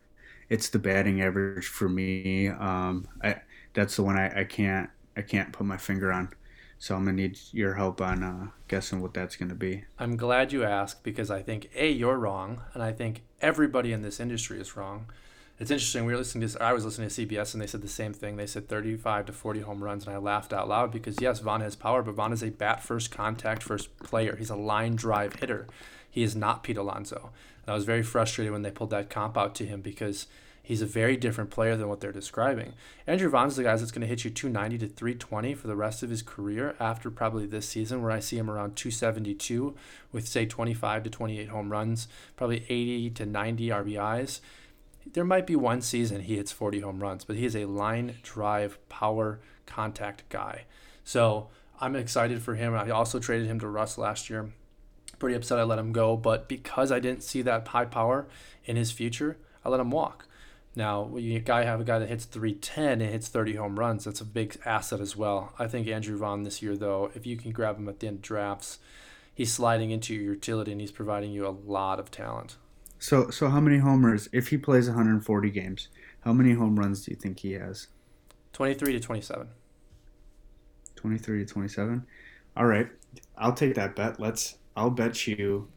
it's the batting average for me. Um, I, that's the one I, I can't I can't put my finger on. So I'm gonna need your help on uh, guessing what that's gonna be. I'm glad you asked because I think a you're wrong, and I think everybody in this industry is wrong. It's interesting. We were listening to I was listening to CBS and they said the same thing. They said 35 to 40 home runs, and I laughed out loud because yes, Vaughn has power, but Vaughn is a bat first, contact first player. He's a line drive hitter. He is not Pete Alonso. And I was very frustrated when they pulled that comp out to him because he's a very different player than what they're describing. Andrew Vaughn's the guy that's going to hit you 290 to 320 for the rest of his career after probably this season, where I see him around 272 with, say, 25 to 28 home runs, probably 80 to 90 RBIs. There might be one season he hits 40 home runs, but he is a line drive power contact guy. So I'm excited for him. I also traded him to Russ last year Pretty upset I let him go, but because I didn't see that high power in his future, I let him walk. Now, you guy have a guy that hits 310 and hits 30 home runs. That's a big asset as well. I think Andrew Vaughn this year, though, if you can grab him at the end of drafts, he's sliding into your utility and he's providing you a lot of talent. So, so how many homers if he plays 140 games? How many home runs do you think he has? 23 to 27. 23 to 27. All right, I'll take that bet. Let's. I'll bet you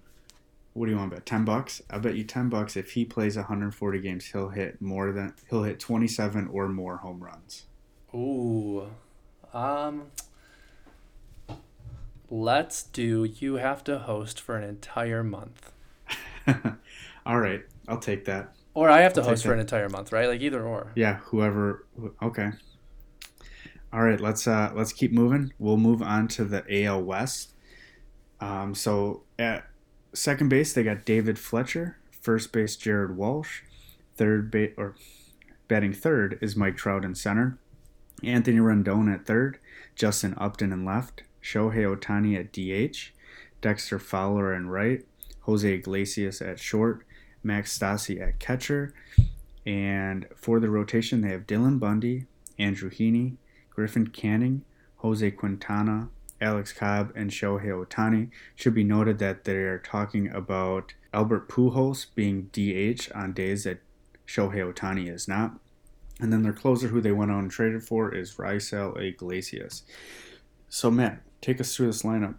what do you want to bet? Ten bucks? I bet you ten bucks. If he plays 140 games, he'll hit more than he'll hit 27 or more home runs. Ooh, um, let's do. You have to host for an entire month. [laughs] All right, I'll take that. Or I have to I'll host for an entire month, right? Like either or. Yeah, whoever. Okay. All right, let's uh let's keep moving. We'll move on to the AL West. Um, so at second base, they got David Fletcher. First base, Jared Walsh. Third base, or batting third is Mike Trout in center. Anthony Rendon at third. Justin Upton in left. Shohei Ohtani at DH. Dexter Fowler in right. Jose Iglesias at short. Max Stassi at catcher. And for the rotation, they have Dylan Bundy, Andrew Heaney, Griffin Canning, Jose Quintana, Alex Cobb and Shohei Ohtani. Should be noted that they're talking about Albert Pujols being DH on days that Shohei Ohtani is not. And then their closer, who they went on and traded for, is Raisel Iglesias. So, Matt, take us through this lineup.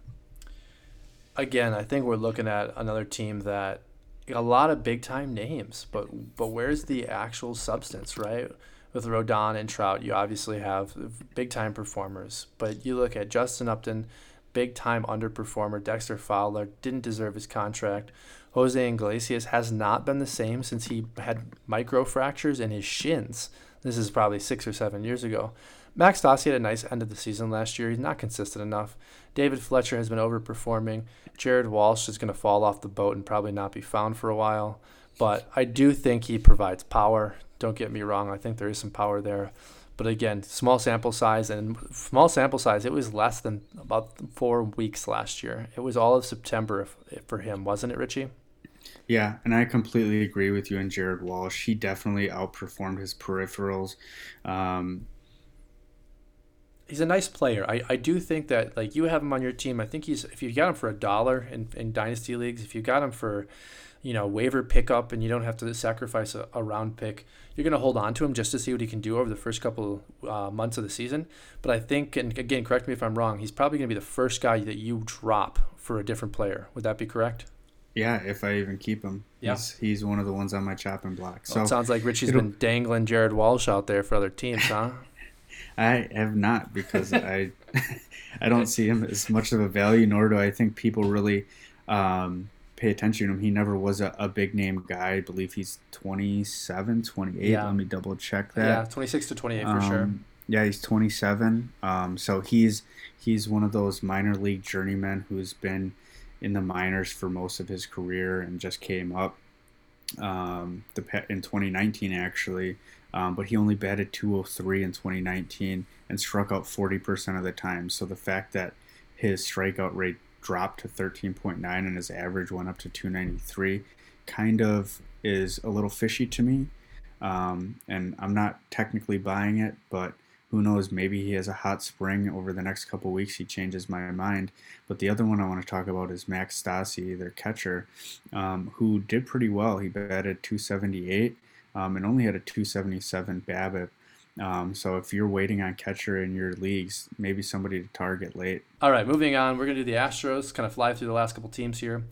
Again, I think we're looking at another team that a lot of big time names, but but where's the actual substance, right? With Rendon and Trout, you obviously have big time performers. But you look at Justin Upton, big time underperformer. Dexter Fowler didn't deserve his contract. Jose Iglesias has not been the same since he had micro fractures in his shins. This is probably six or seven years ago. Max Stassi had a nice end of the season last year. He's not consistent enough. David Fletcher has been overperforming. Jared Walsh is going to fall off the boat and probably not be found for a while. But I do think he provides power. Don't get me wrong. I think there is some power there. But again, small sample size and small sample size. It was less than about four weeks last year. It was all of September for him, wasn't it, Richie? Yeah, and I completely agree with you and Jared Walsh. He definitely outperformed his peripherals. Um, he's a nice player. I, I do think that like you have him on your team. I think he's if you got him for a dollar in, in dynasty leagues, if you got him for you know, waiver pickup and you don't have to sacrifice a, a round pick, you're going to hold on to him just to see what he can do over the first couple uh, months of the season. But I think, and again, correct me if I'm wrong, he's probably going to be the first guy that you drop for a different player. Would that be correct? Yeah, if I even keep him. Yeah. He's, he's one of the ones on my chopping block. So well, it sounds like Richie's been dangling Jared Walsh out there for other teams, huh? [laughs] I have not because I [laughs] I don't see him as much of a value, nor do I think people really um, pay attention to him. He never was a, a big name guy. I believe he's 27, 28. Yeah. Let me double check that. Yeah, 26 to 28 for um, sure. Yeah, he's 27. Um, so he's he's one of those minor league journeymen who's been in the minors for most of his career and just came up um, the in 2019 actually. Um, but he only batted 203 in 2019 and struck out 40% of the time. So the fact that his strikeout rate dropped to 13.9 and his average went up to 293 kind of is a little fishy to me. Um, and I'm not technically buying it, but who knows? Maybe he has a hot spring over the next couple weeks. He changes my mind. But the other one I want to talk about is Max Stassi, their catcher, um, who did pretty well. He batted 278 um, and only had a 277 BABIP. Um, so if you're waiting on catcher in your leagues, maybe somebody to target late. All right, moving on. We're going to do the Astros, kind of fly through the last couple teams here.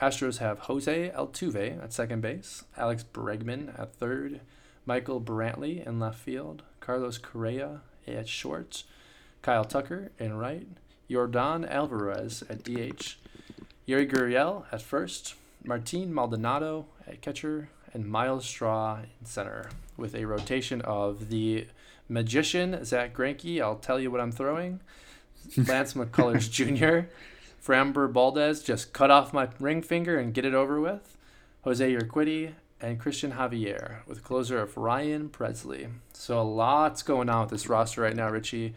Astros have Jose Altuve at second base, Alex Bregman at third, Michael Brantley in left field, Carlos Correa at short, Kyle Tucker in right, Yordan Alvarez at DH, Yuli Gurriel at first, Martin Maldonado at catcher, and Myles Straw in center with a rotation of the magician Zack Greinke. I'll tell you what I'm throwing. Lance [laughs] McCullers Jr. Framber Valdez just cut off my ring finger and get it over with. Jose Urquidy and Cristian Javier with closer of Ryan Pressly. So a lot's going on with this roster right now, Richie.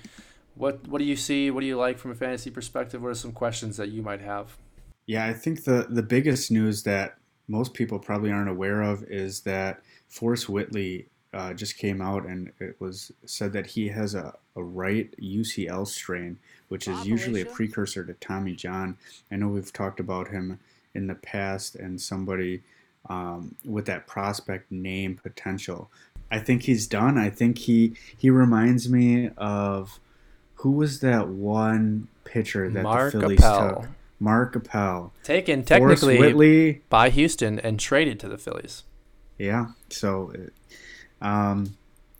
What what do you see? What do you like from a fantasy perspective? What are some questions that you might have? Yeah, I think the the biggest news that most people probably aren't aware of is that Forrest Whitley uh, just came out and it was said that he has a, a right UCL strain, which is usually a precursor to Tommy John. I know we've talked about him in the past and somebody um, with that prospect name potential. I think he's done. I think he he reminds me of who was that one pitcher that Mark the Phillies Appel. took? Mark Appel. Taken technically Whitley, by Houston and traded to the Phillies. Yeah. So, um,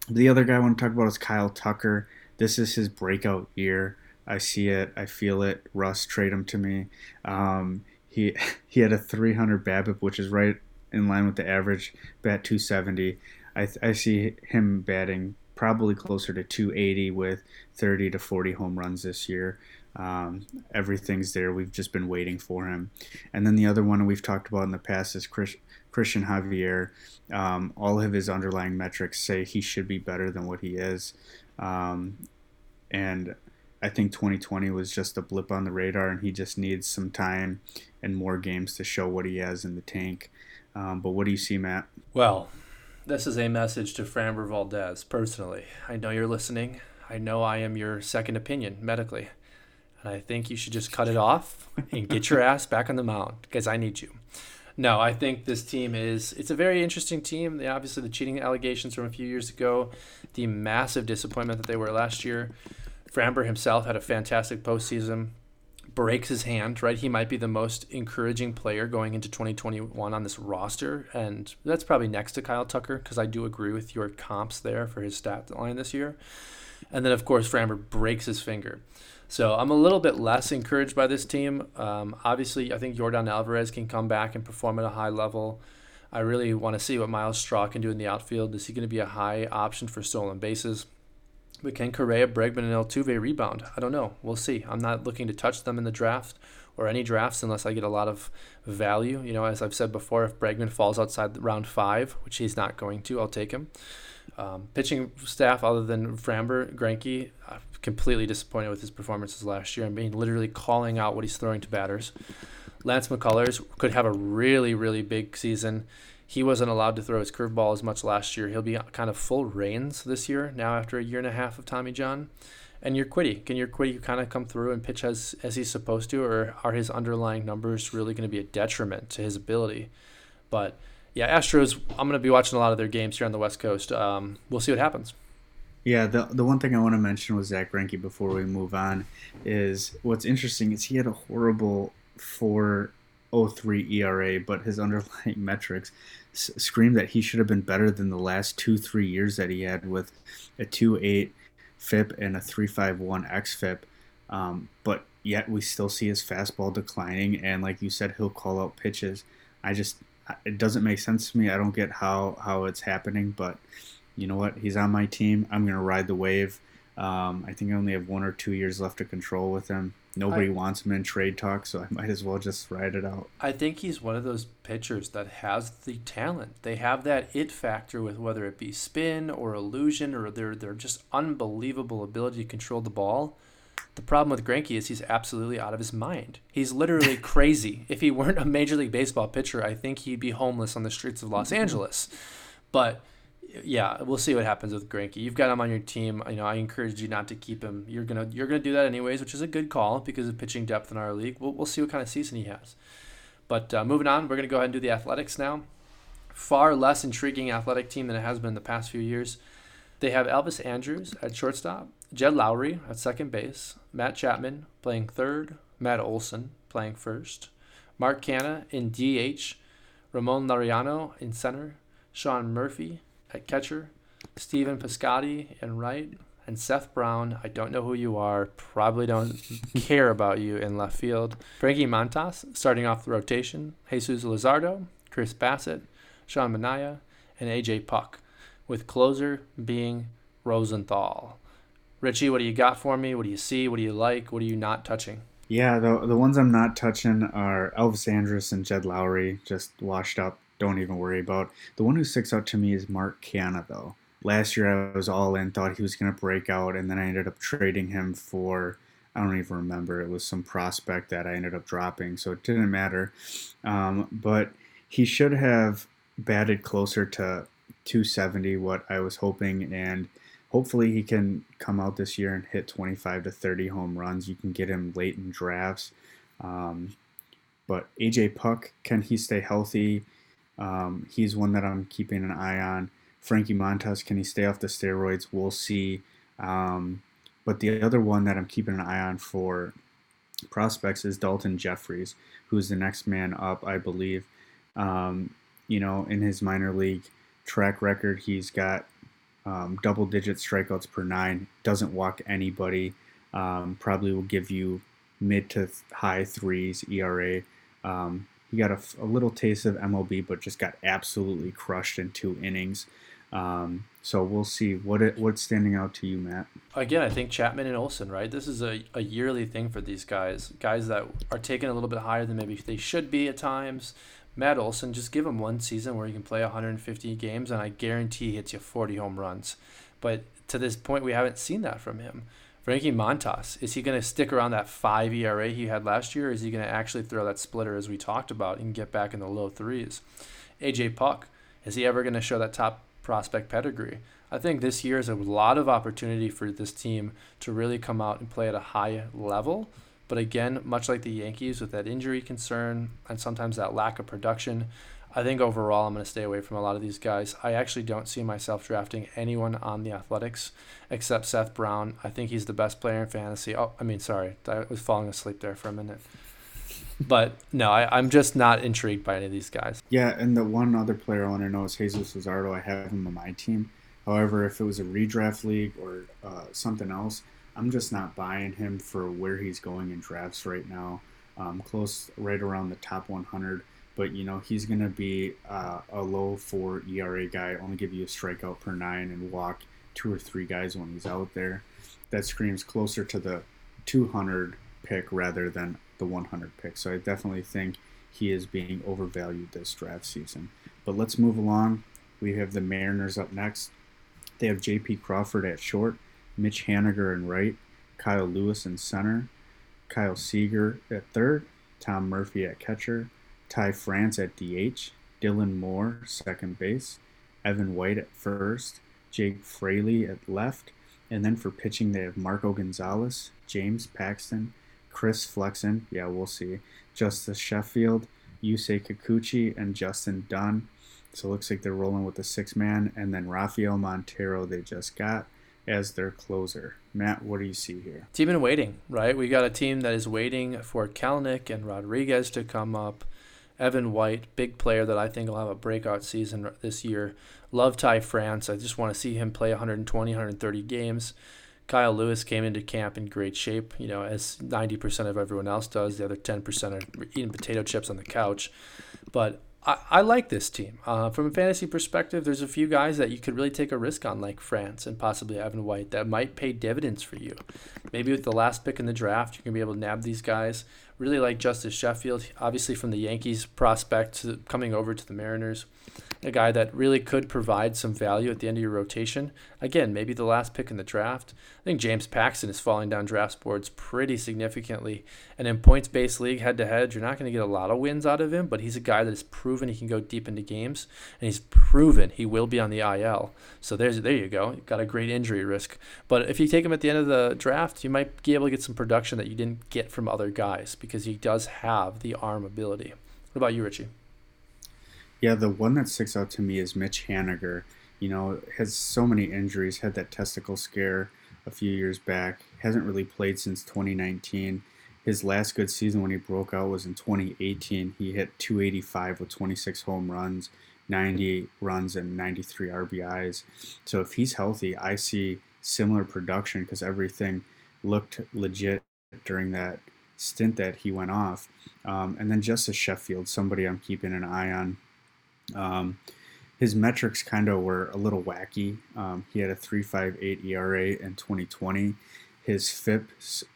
the other guy I want to talk about is Kyle Tucker. This is his breakout year. I see it. I feel it. Russ trade him to me. Um, he [laughs] he had a 300 BABIP, which is right in line with the average. Bat 270. I, I see him batting probably closer to 280 with 30 to 40 home runs this year. Um, everything's there. We've just been waiting for him. And then the other one we've talked about in the past is Chris, Cristian Javier. Um, all of his underlying metrics say he should be better than what he is. Um, and I think 2020 was just a blip on the radar, and he just needs some time and more games to show what he has in the tank. Um, but what do you see, Matt? Well, this is a message to Framber Valdez personally. I know you're listening. I know I am your second opinion medically. And I think you should just cut it off and get your ass back on the mound because I need you. No, I think this team is it's a very interesting team. They, obviously the cheating allegations from a few years ago, the massive disappointment that they were last year. Framber himself had a fantastic postseason breaks his hand, right? He might be the most encouraging player going into 2021 on this roster. And that's probably next to Kyle Tucker because I do agree with your comps there for his stat line this year. And then, of course, Framber breaks his finger. So I'm a little bit less encouraged by this team. Um, obviously, I think Yordan Alvarez can come back and perform at a high level. I really want to see what Myles Straw can do in the outfield. Is he going to be a high option for stolen bases? But can Correa, Bregman, and Altuve rebound? I don't know. We'll see. I'm not looking to touch them in the draft or any drafts unless I get a lot of value. You know, as I've said before, if Bregman falls outside round five, which he's not going to, I'll take him. Um, pitching staff other than Framber, Greinke, I'm completely disappointed with his performances last year. I mean, literally calling out what he's throwing to batters. Lance McCullers could have a really, really big season he wasn't allowed to throw his curveball as much last year. He'll be kind of full reins this year now after a year and a half of Tommy John. And Urquidy, can Urquidy kind of come through and pitch as as he's supposed to, or are his underlying numbers really going to be a detriment to his ability? But yeah, Astros. I'm going to be watching a lot of their games here on the West Coast. Um, we'll see what happens. Yeah, the the one thing I want to mention with Zack Greinke before we move on is what's interesting is he had a horrible four 0.03 ERA, but his [laughs] underlying metrics s- scream that he should have been better than the last two, three years that he had with a 2.8 FIP and a 3.51 xFIP. Um, but yet we still see his fastball declining, and like you said, he'll call out pitches. I just it doesn't make sense to me. I don't get how how it's happening, but you know what? He's on my team. I'm gonna ride the wave. Um, I think I only have one or two years left to control with him. Nobody I, wants him in trade talk, so I [laughs] might as well just ride it out. I think he's one of those pitchers that has the talent. They have that it factor with whether it be spin or illusion or their their just unbelievable ability to control the ball. The problem with Greinke is he's absolutely out of his mind. He's literally [laughs] crazy. If he weren't a Major League Baseball pitcher, I think he'd be homeless on the streets of Los Angeles. But yeah, we'll see what happens with Greinke. You've got him on your team. You know, I encourage you not to keep him. You're gonna you're gonna do that anyways, which is a good call because of pitching depth in our league. We'll, we'll see what kind of season he has. But uh, moving on, we're gonna go ahead and do the athletics now. Far less intriguing athletic team than it has been the past few years. They have Elvis Andrus at shortstop, Jed Lowrie at second base, Matt Chapman playing third, Matt Olson playing first, Mark Canha in DH, Ramon Laureano in center, Sean Murphy at catcher, Stephen Piscotty in right, and Seth Brown. I don't know who you are. Probably don't [laughs] care about you in left field. Frankie Montas starting off the rotation. Jesus Luzardo, Chris Bassitt, Sean Manaea, and AJ Puk, with closer being Rosenthal. Richie, what do you got for me? What do you see? What do you like? What are you not touching? Yeah, the the ones I'm not touching are Elvis Andrus and Jed Lowrie, just washed up don't even worry about. The one who sticks out to me is Mark Canha, though. Last year I was all in, thought he was going to break out, and then I ended up trading him for I don't even remember. It was some prospect that I ended up dropping, so it didn't matter. Um, but he should have batted closer to 270, what I was hoping, and hopefully he can come out this year and hit 25 to 30 home runs. You can get him late in drafts. Um, but AJ Puk, can he stay healthy? Um, he's one that I'm keeping an eye on. Frankie Montas, can he stay off the steroids? We'll see. Um, but the other one that I'm keeping an eye on for prospects is Daulton Jefferies, who's the next man up, I believe. Um, you know, in his minor league track record, he's got um, double digit strikeouts per nine, doesn't walk anybody, um, probably will give you mid to high threes ERA. Um, he got a, a, little taste of MLB, but just got absolutely crushed in two innings. Um, so we'll see what it, what's standing out to you, Matt. Again, I think Chapman and Olson, right? This is a, a yearly thing for these guys, guys that are taken a little bit higher than maybe they should be at times. Matt Olson, just give him one season where he can play 150 games, and I guarantee he hits you 40 home runs. But to this point, we haven't seen that from him. Frankie Montas, is he going to stick around that five ERA he had last year, or is he going to actually throw that splitter as we talked about and get back in the low threes? AJ Puk, is he ever going to show that top prospect pedigree. I think this year is a lot of opportunity for this team to really come out and play at a high level. But again, much like the Yankees with that injury concern and sometimes that lack of production, I think overall I'm going to stay away from a lot of these guys. I actually don't see myself drafting anyone on the Athletics except Seth Brown. I think he's the best player in fantasy. Oh, I mean, sorry, I was falling asleep there for a minute but no, I, am just not intrigued by any of these guys. Yeah, and the one other player I want to know is Jesus Luzardo. I have him on my team. However, if it was a redraft league or uh, something else, I'm just not buying him for where he's going in drafts right now. Um, close right around the top 100, but you know he's going to be uh, a low four ERA guy, only give you a strikeout per nine and walk two or three guys when he's out there. That screams closer to the 200 pick rather than the 100 pick. So I definitely think he is being overvalued this draft season. But let's move along. We have the Mariners up next. They have J.P. Crawford at short, Mitch Haniger in right, Kyle Lewis in center, Kyle Seager at third, Tom Murphy at catcher, Ty France at DH, Dylan Moore second base, Evan White at first, Jake Fraley at left, and then for pitching they have Marco Gonzalez, James Paxton, Chris Flexen, yeah, we'll see. Justice Sheffield, Yusei Kikuchi, and Justin Dunn. So it looks like they're rolling with the six man, and then Rafael Montero they just got as their closer. Matt, what do you see here? Team in waiting, right? We got a team that is waiting for Kelenic and Rodriguez to come up. Evan White, big player that I think will have a breakout season this year. Love Ty France. I just want to see him play 120, 130 games. Kyle Lewis came into camp in great shape, you know, as 90% of everyone else does. The other 10% are eating potato chips on the couch. But I, I like this team. Uh, from a fantasy perspective, there's a few guys that you could really take a risk on, like France and possibly Evan White, that might pay dividends for you. Maybe with the last pick in the draft, going to be able to nab these guys. Really like Justice Sheffield, obviously from the Yankees prospect coming over to the Mariners a guy that really could provide some value at the end of your rotation. Again, maybe the last pick in the draft. I think James Paxton is falling down draft boards pretty significantly. And in points based league head to head, you're not going to get a lot of wins out of him, but he's a guy that has proven he can go deep into games, and he's proven he will be on the IL. So there's there you go. You've got a great injury risk. But if you take him at the end of the draft, you might be able to get some production that you didn't get from other guys because he does have the arm ability. What about you, Richie? Yeah, the one that sticks out to me is Mitch Haniger. You know, has so many injuries, had that testicle scare a few years back, hasn't really played since 2019. His last good season when he broke out was in 2018. He hit 285 with 26 home runs, 98 runs, and 93 RBIs. So if he's healthy, I see similar production because everything looked legit during that stint that he went off. Um, and then Justice Sheffield, somebody I'm keeping an eye on. Um, his metrics kind of were a little wacky. Um, he had a 3.58 ERA in 2020. His FIP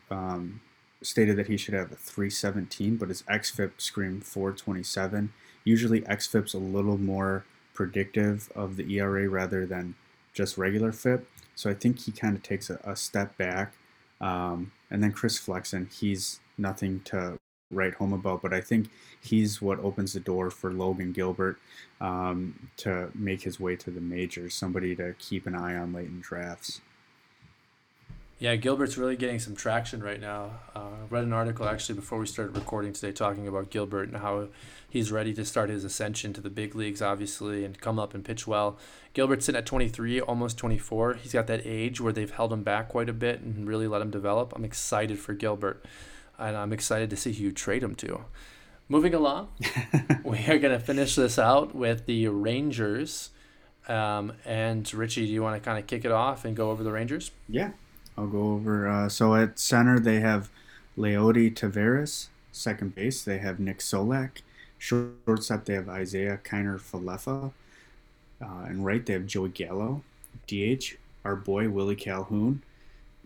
um, stated that he should have a 317, but his XFIP screamed 427. Usually, XFIP's a little more predictive of the ERA rather than just regular FIP. So I think he kind of takes a, a, step back Um, and then Chris Flexen, he's nothing to write home about, but I think he's what opens the door for Logan Gilbert um, to make his way to the majors, somebody to keep an eye on late in drafts. Yeah, Gilbert's really getting some traction right now. Uh, read an article actually before we started recording today talking about Gilbert and how he's ready to start his ascension to the big leagues, obviously, and come up and pitch well. Gilbert's sitting at 23, almost 24. He's got that age where they've held him back quite a bit and really let him develop. I'm excited for Gilbert, and I'm excited to see who you trade him to. Moving along, [laughs] we are going to finish this out with the Rangers. Um, and Richie, do you want to kind of kick it off and go over the Rangers? Yeah. I'll go over. Uh, so at center, they have Leody Taveras. Second base, they have Nick Solak. Shortstop, they have Isiah Kiner Falefa. Uh, and right, they have Joey Gallo. DH, our boy Willie Calhoun.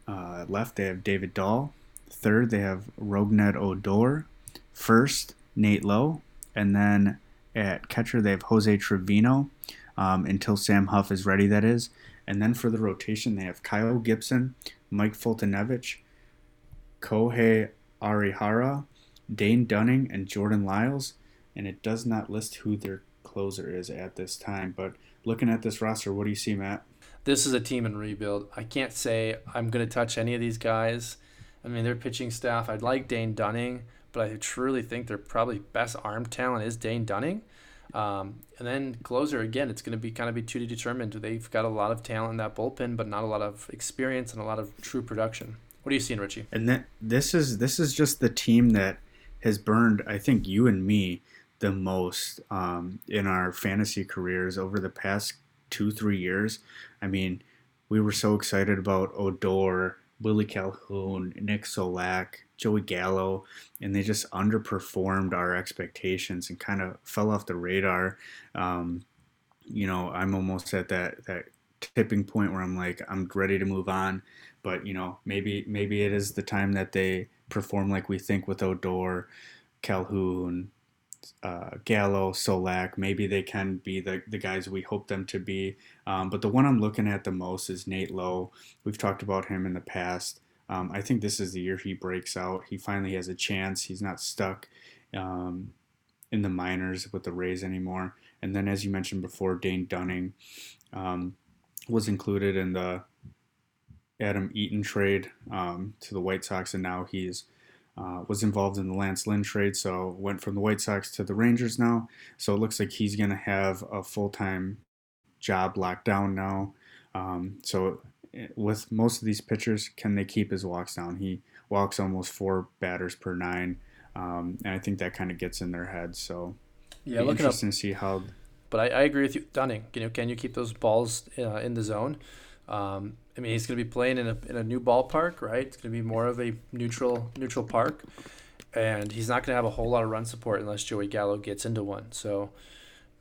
Uh, left, they have David Dahl. Third, they have Rougned Odor. First, Nate Lowe. And then at catcher, they have Jose Trevino um, until Sam Huff is ready, that is. And then for the rotation, they have Kyle Gibson, Mike Foltynewicz, Kohei Arihara, Dane Dunning, and Jordan Lyles. And it does not list who their closer is at this time. But looking at this roster, what do you see, Matt? This is a team in rebuild. I can't say I'm going to touch any of these guys. I mean, their pitching staff, I'd like Dane Dunning, but I truly think their probably best arm talent is Dane Dunning. Um, and then closer again, it's going to be kind of be to be determined. They've got a lot of talent in that bullpen, but not a lot of experience and a lot of true production. What are you seeing, Richie? And that this is this is just the team that has burned, I think, you and me the most um, in our fantasy careers over the past two three years. I mean, we were so excited about Odor, Willie Calhoun, Nick Solak, Joey Gallo, and they just underperformed our expectations and kind of fell off the radar. Um, you know, I'm almost at that that tipping point where I'm like, I'm ready to move on, but you know, maybe maybe it is the time that they perform like we think with Odor, Calhoun, uh, Gallo, Solak. Maybe they can be the, the guys we hope them to be. Um, but the one I'm looking at the most is Nate Lowe. We've talked about him in the past. Um, I think this is the year he breaks out. He finally has a chance. He's not stuck um, in the minors with the Rays anymore. And then, as you mentioned before, Dane Dunning um, was included in the Adam Eaton trade um, to the White Sox, and now he's uh, was involved in the Lance Lynn trade. So went from the White Sox to the Rangers now. So it looks like he's going to have a full time job locked down now. Um, so with most of these pitchers, can they keep his walks down? He walks almost four batters per nine, um, and I think that kind of gets in their head. So yeah, looking interesting up, to see how. But I, I, agree with you, Dunning. You know, can you keep those balls uh, in the zone? Um, I mean, he's going to be playing in a, in a new ballpark, right? It's going to be more of a neutral neutral park, and he's not going to have a whole lot of run support unless Joey Gallo gets into one. So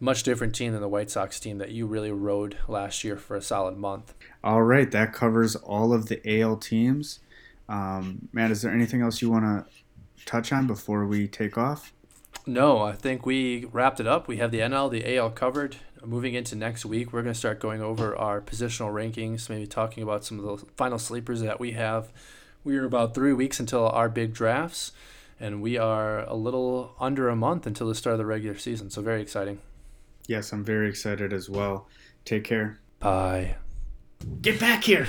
much different team than the White Sox team that you really rode last year for a solid month. All right, that covers all of the AL teams. Um, Matt, is there anything else you want to touch on before we take off? No, I think we wrapped it up. We have the NL, the AL covered. Moving into next week, we're going to start going over our positional rankings, maybe talking about some of the final sleepers that we have. We are about three weeks until our big drafts, and we are a little under a month until the start of the regular season. So, very exciting. Yes, I'm very excited as well. Take care. Bye. Get back here.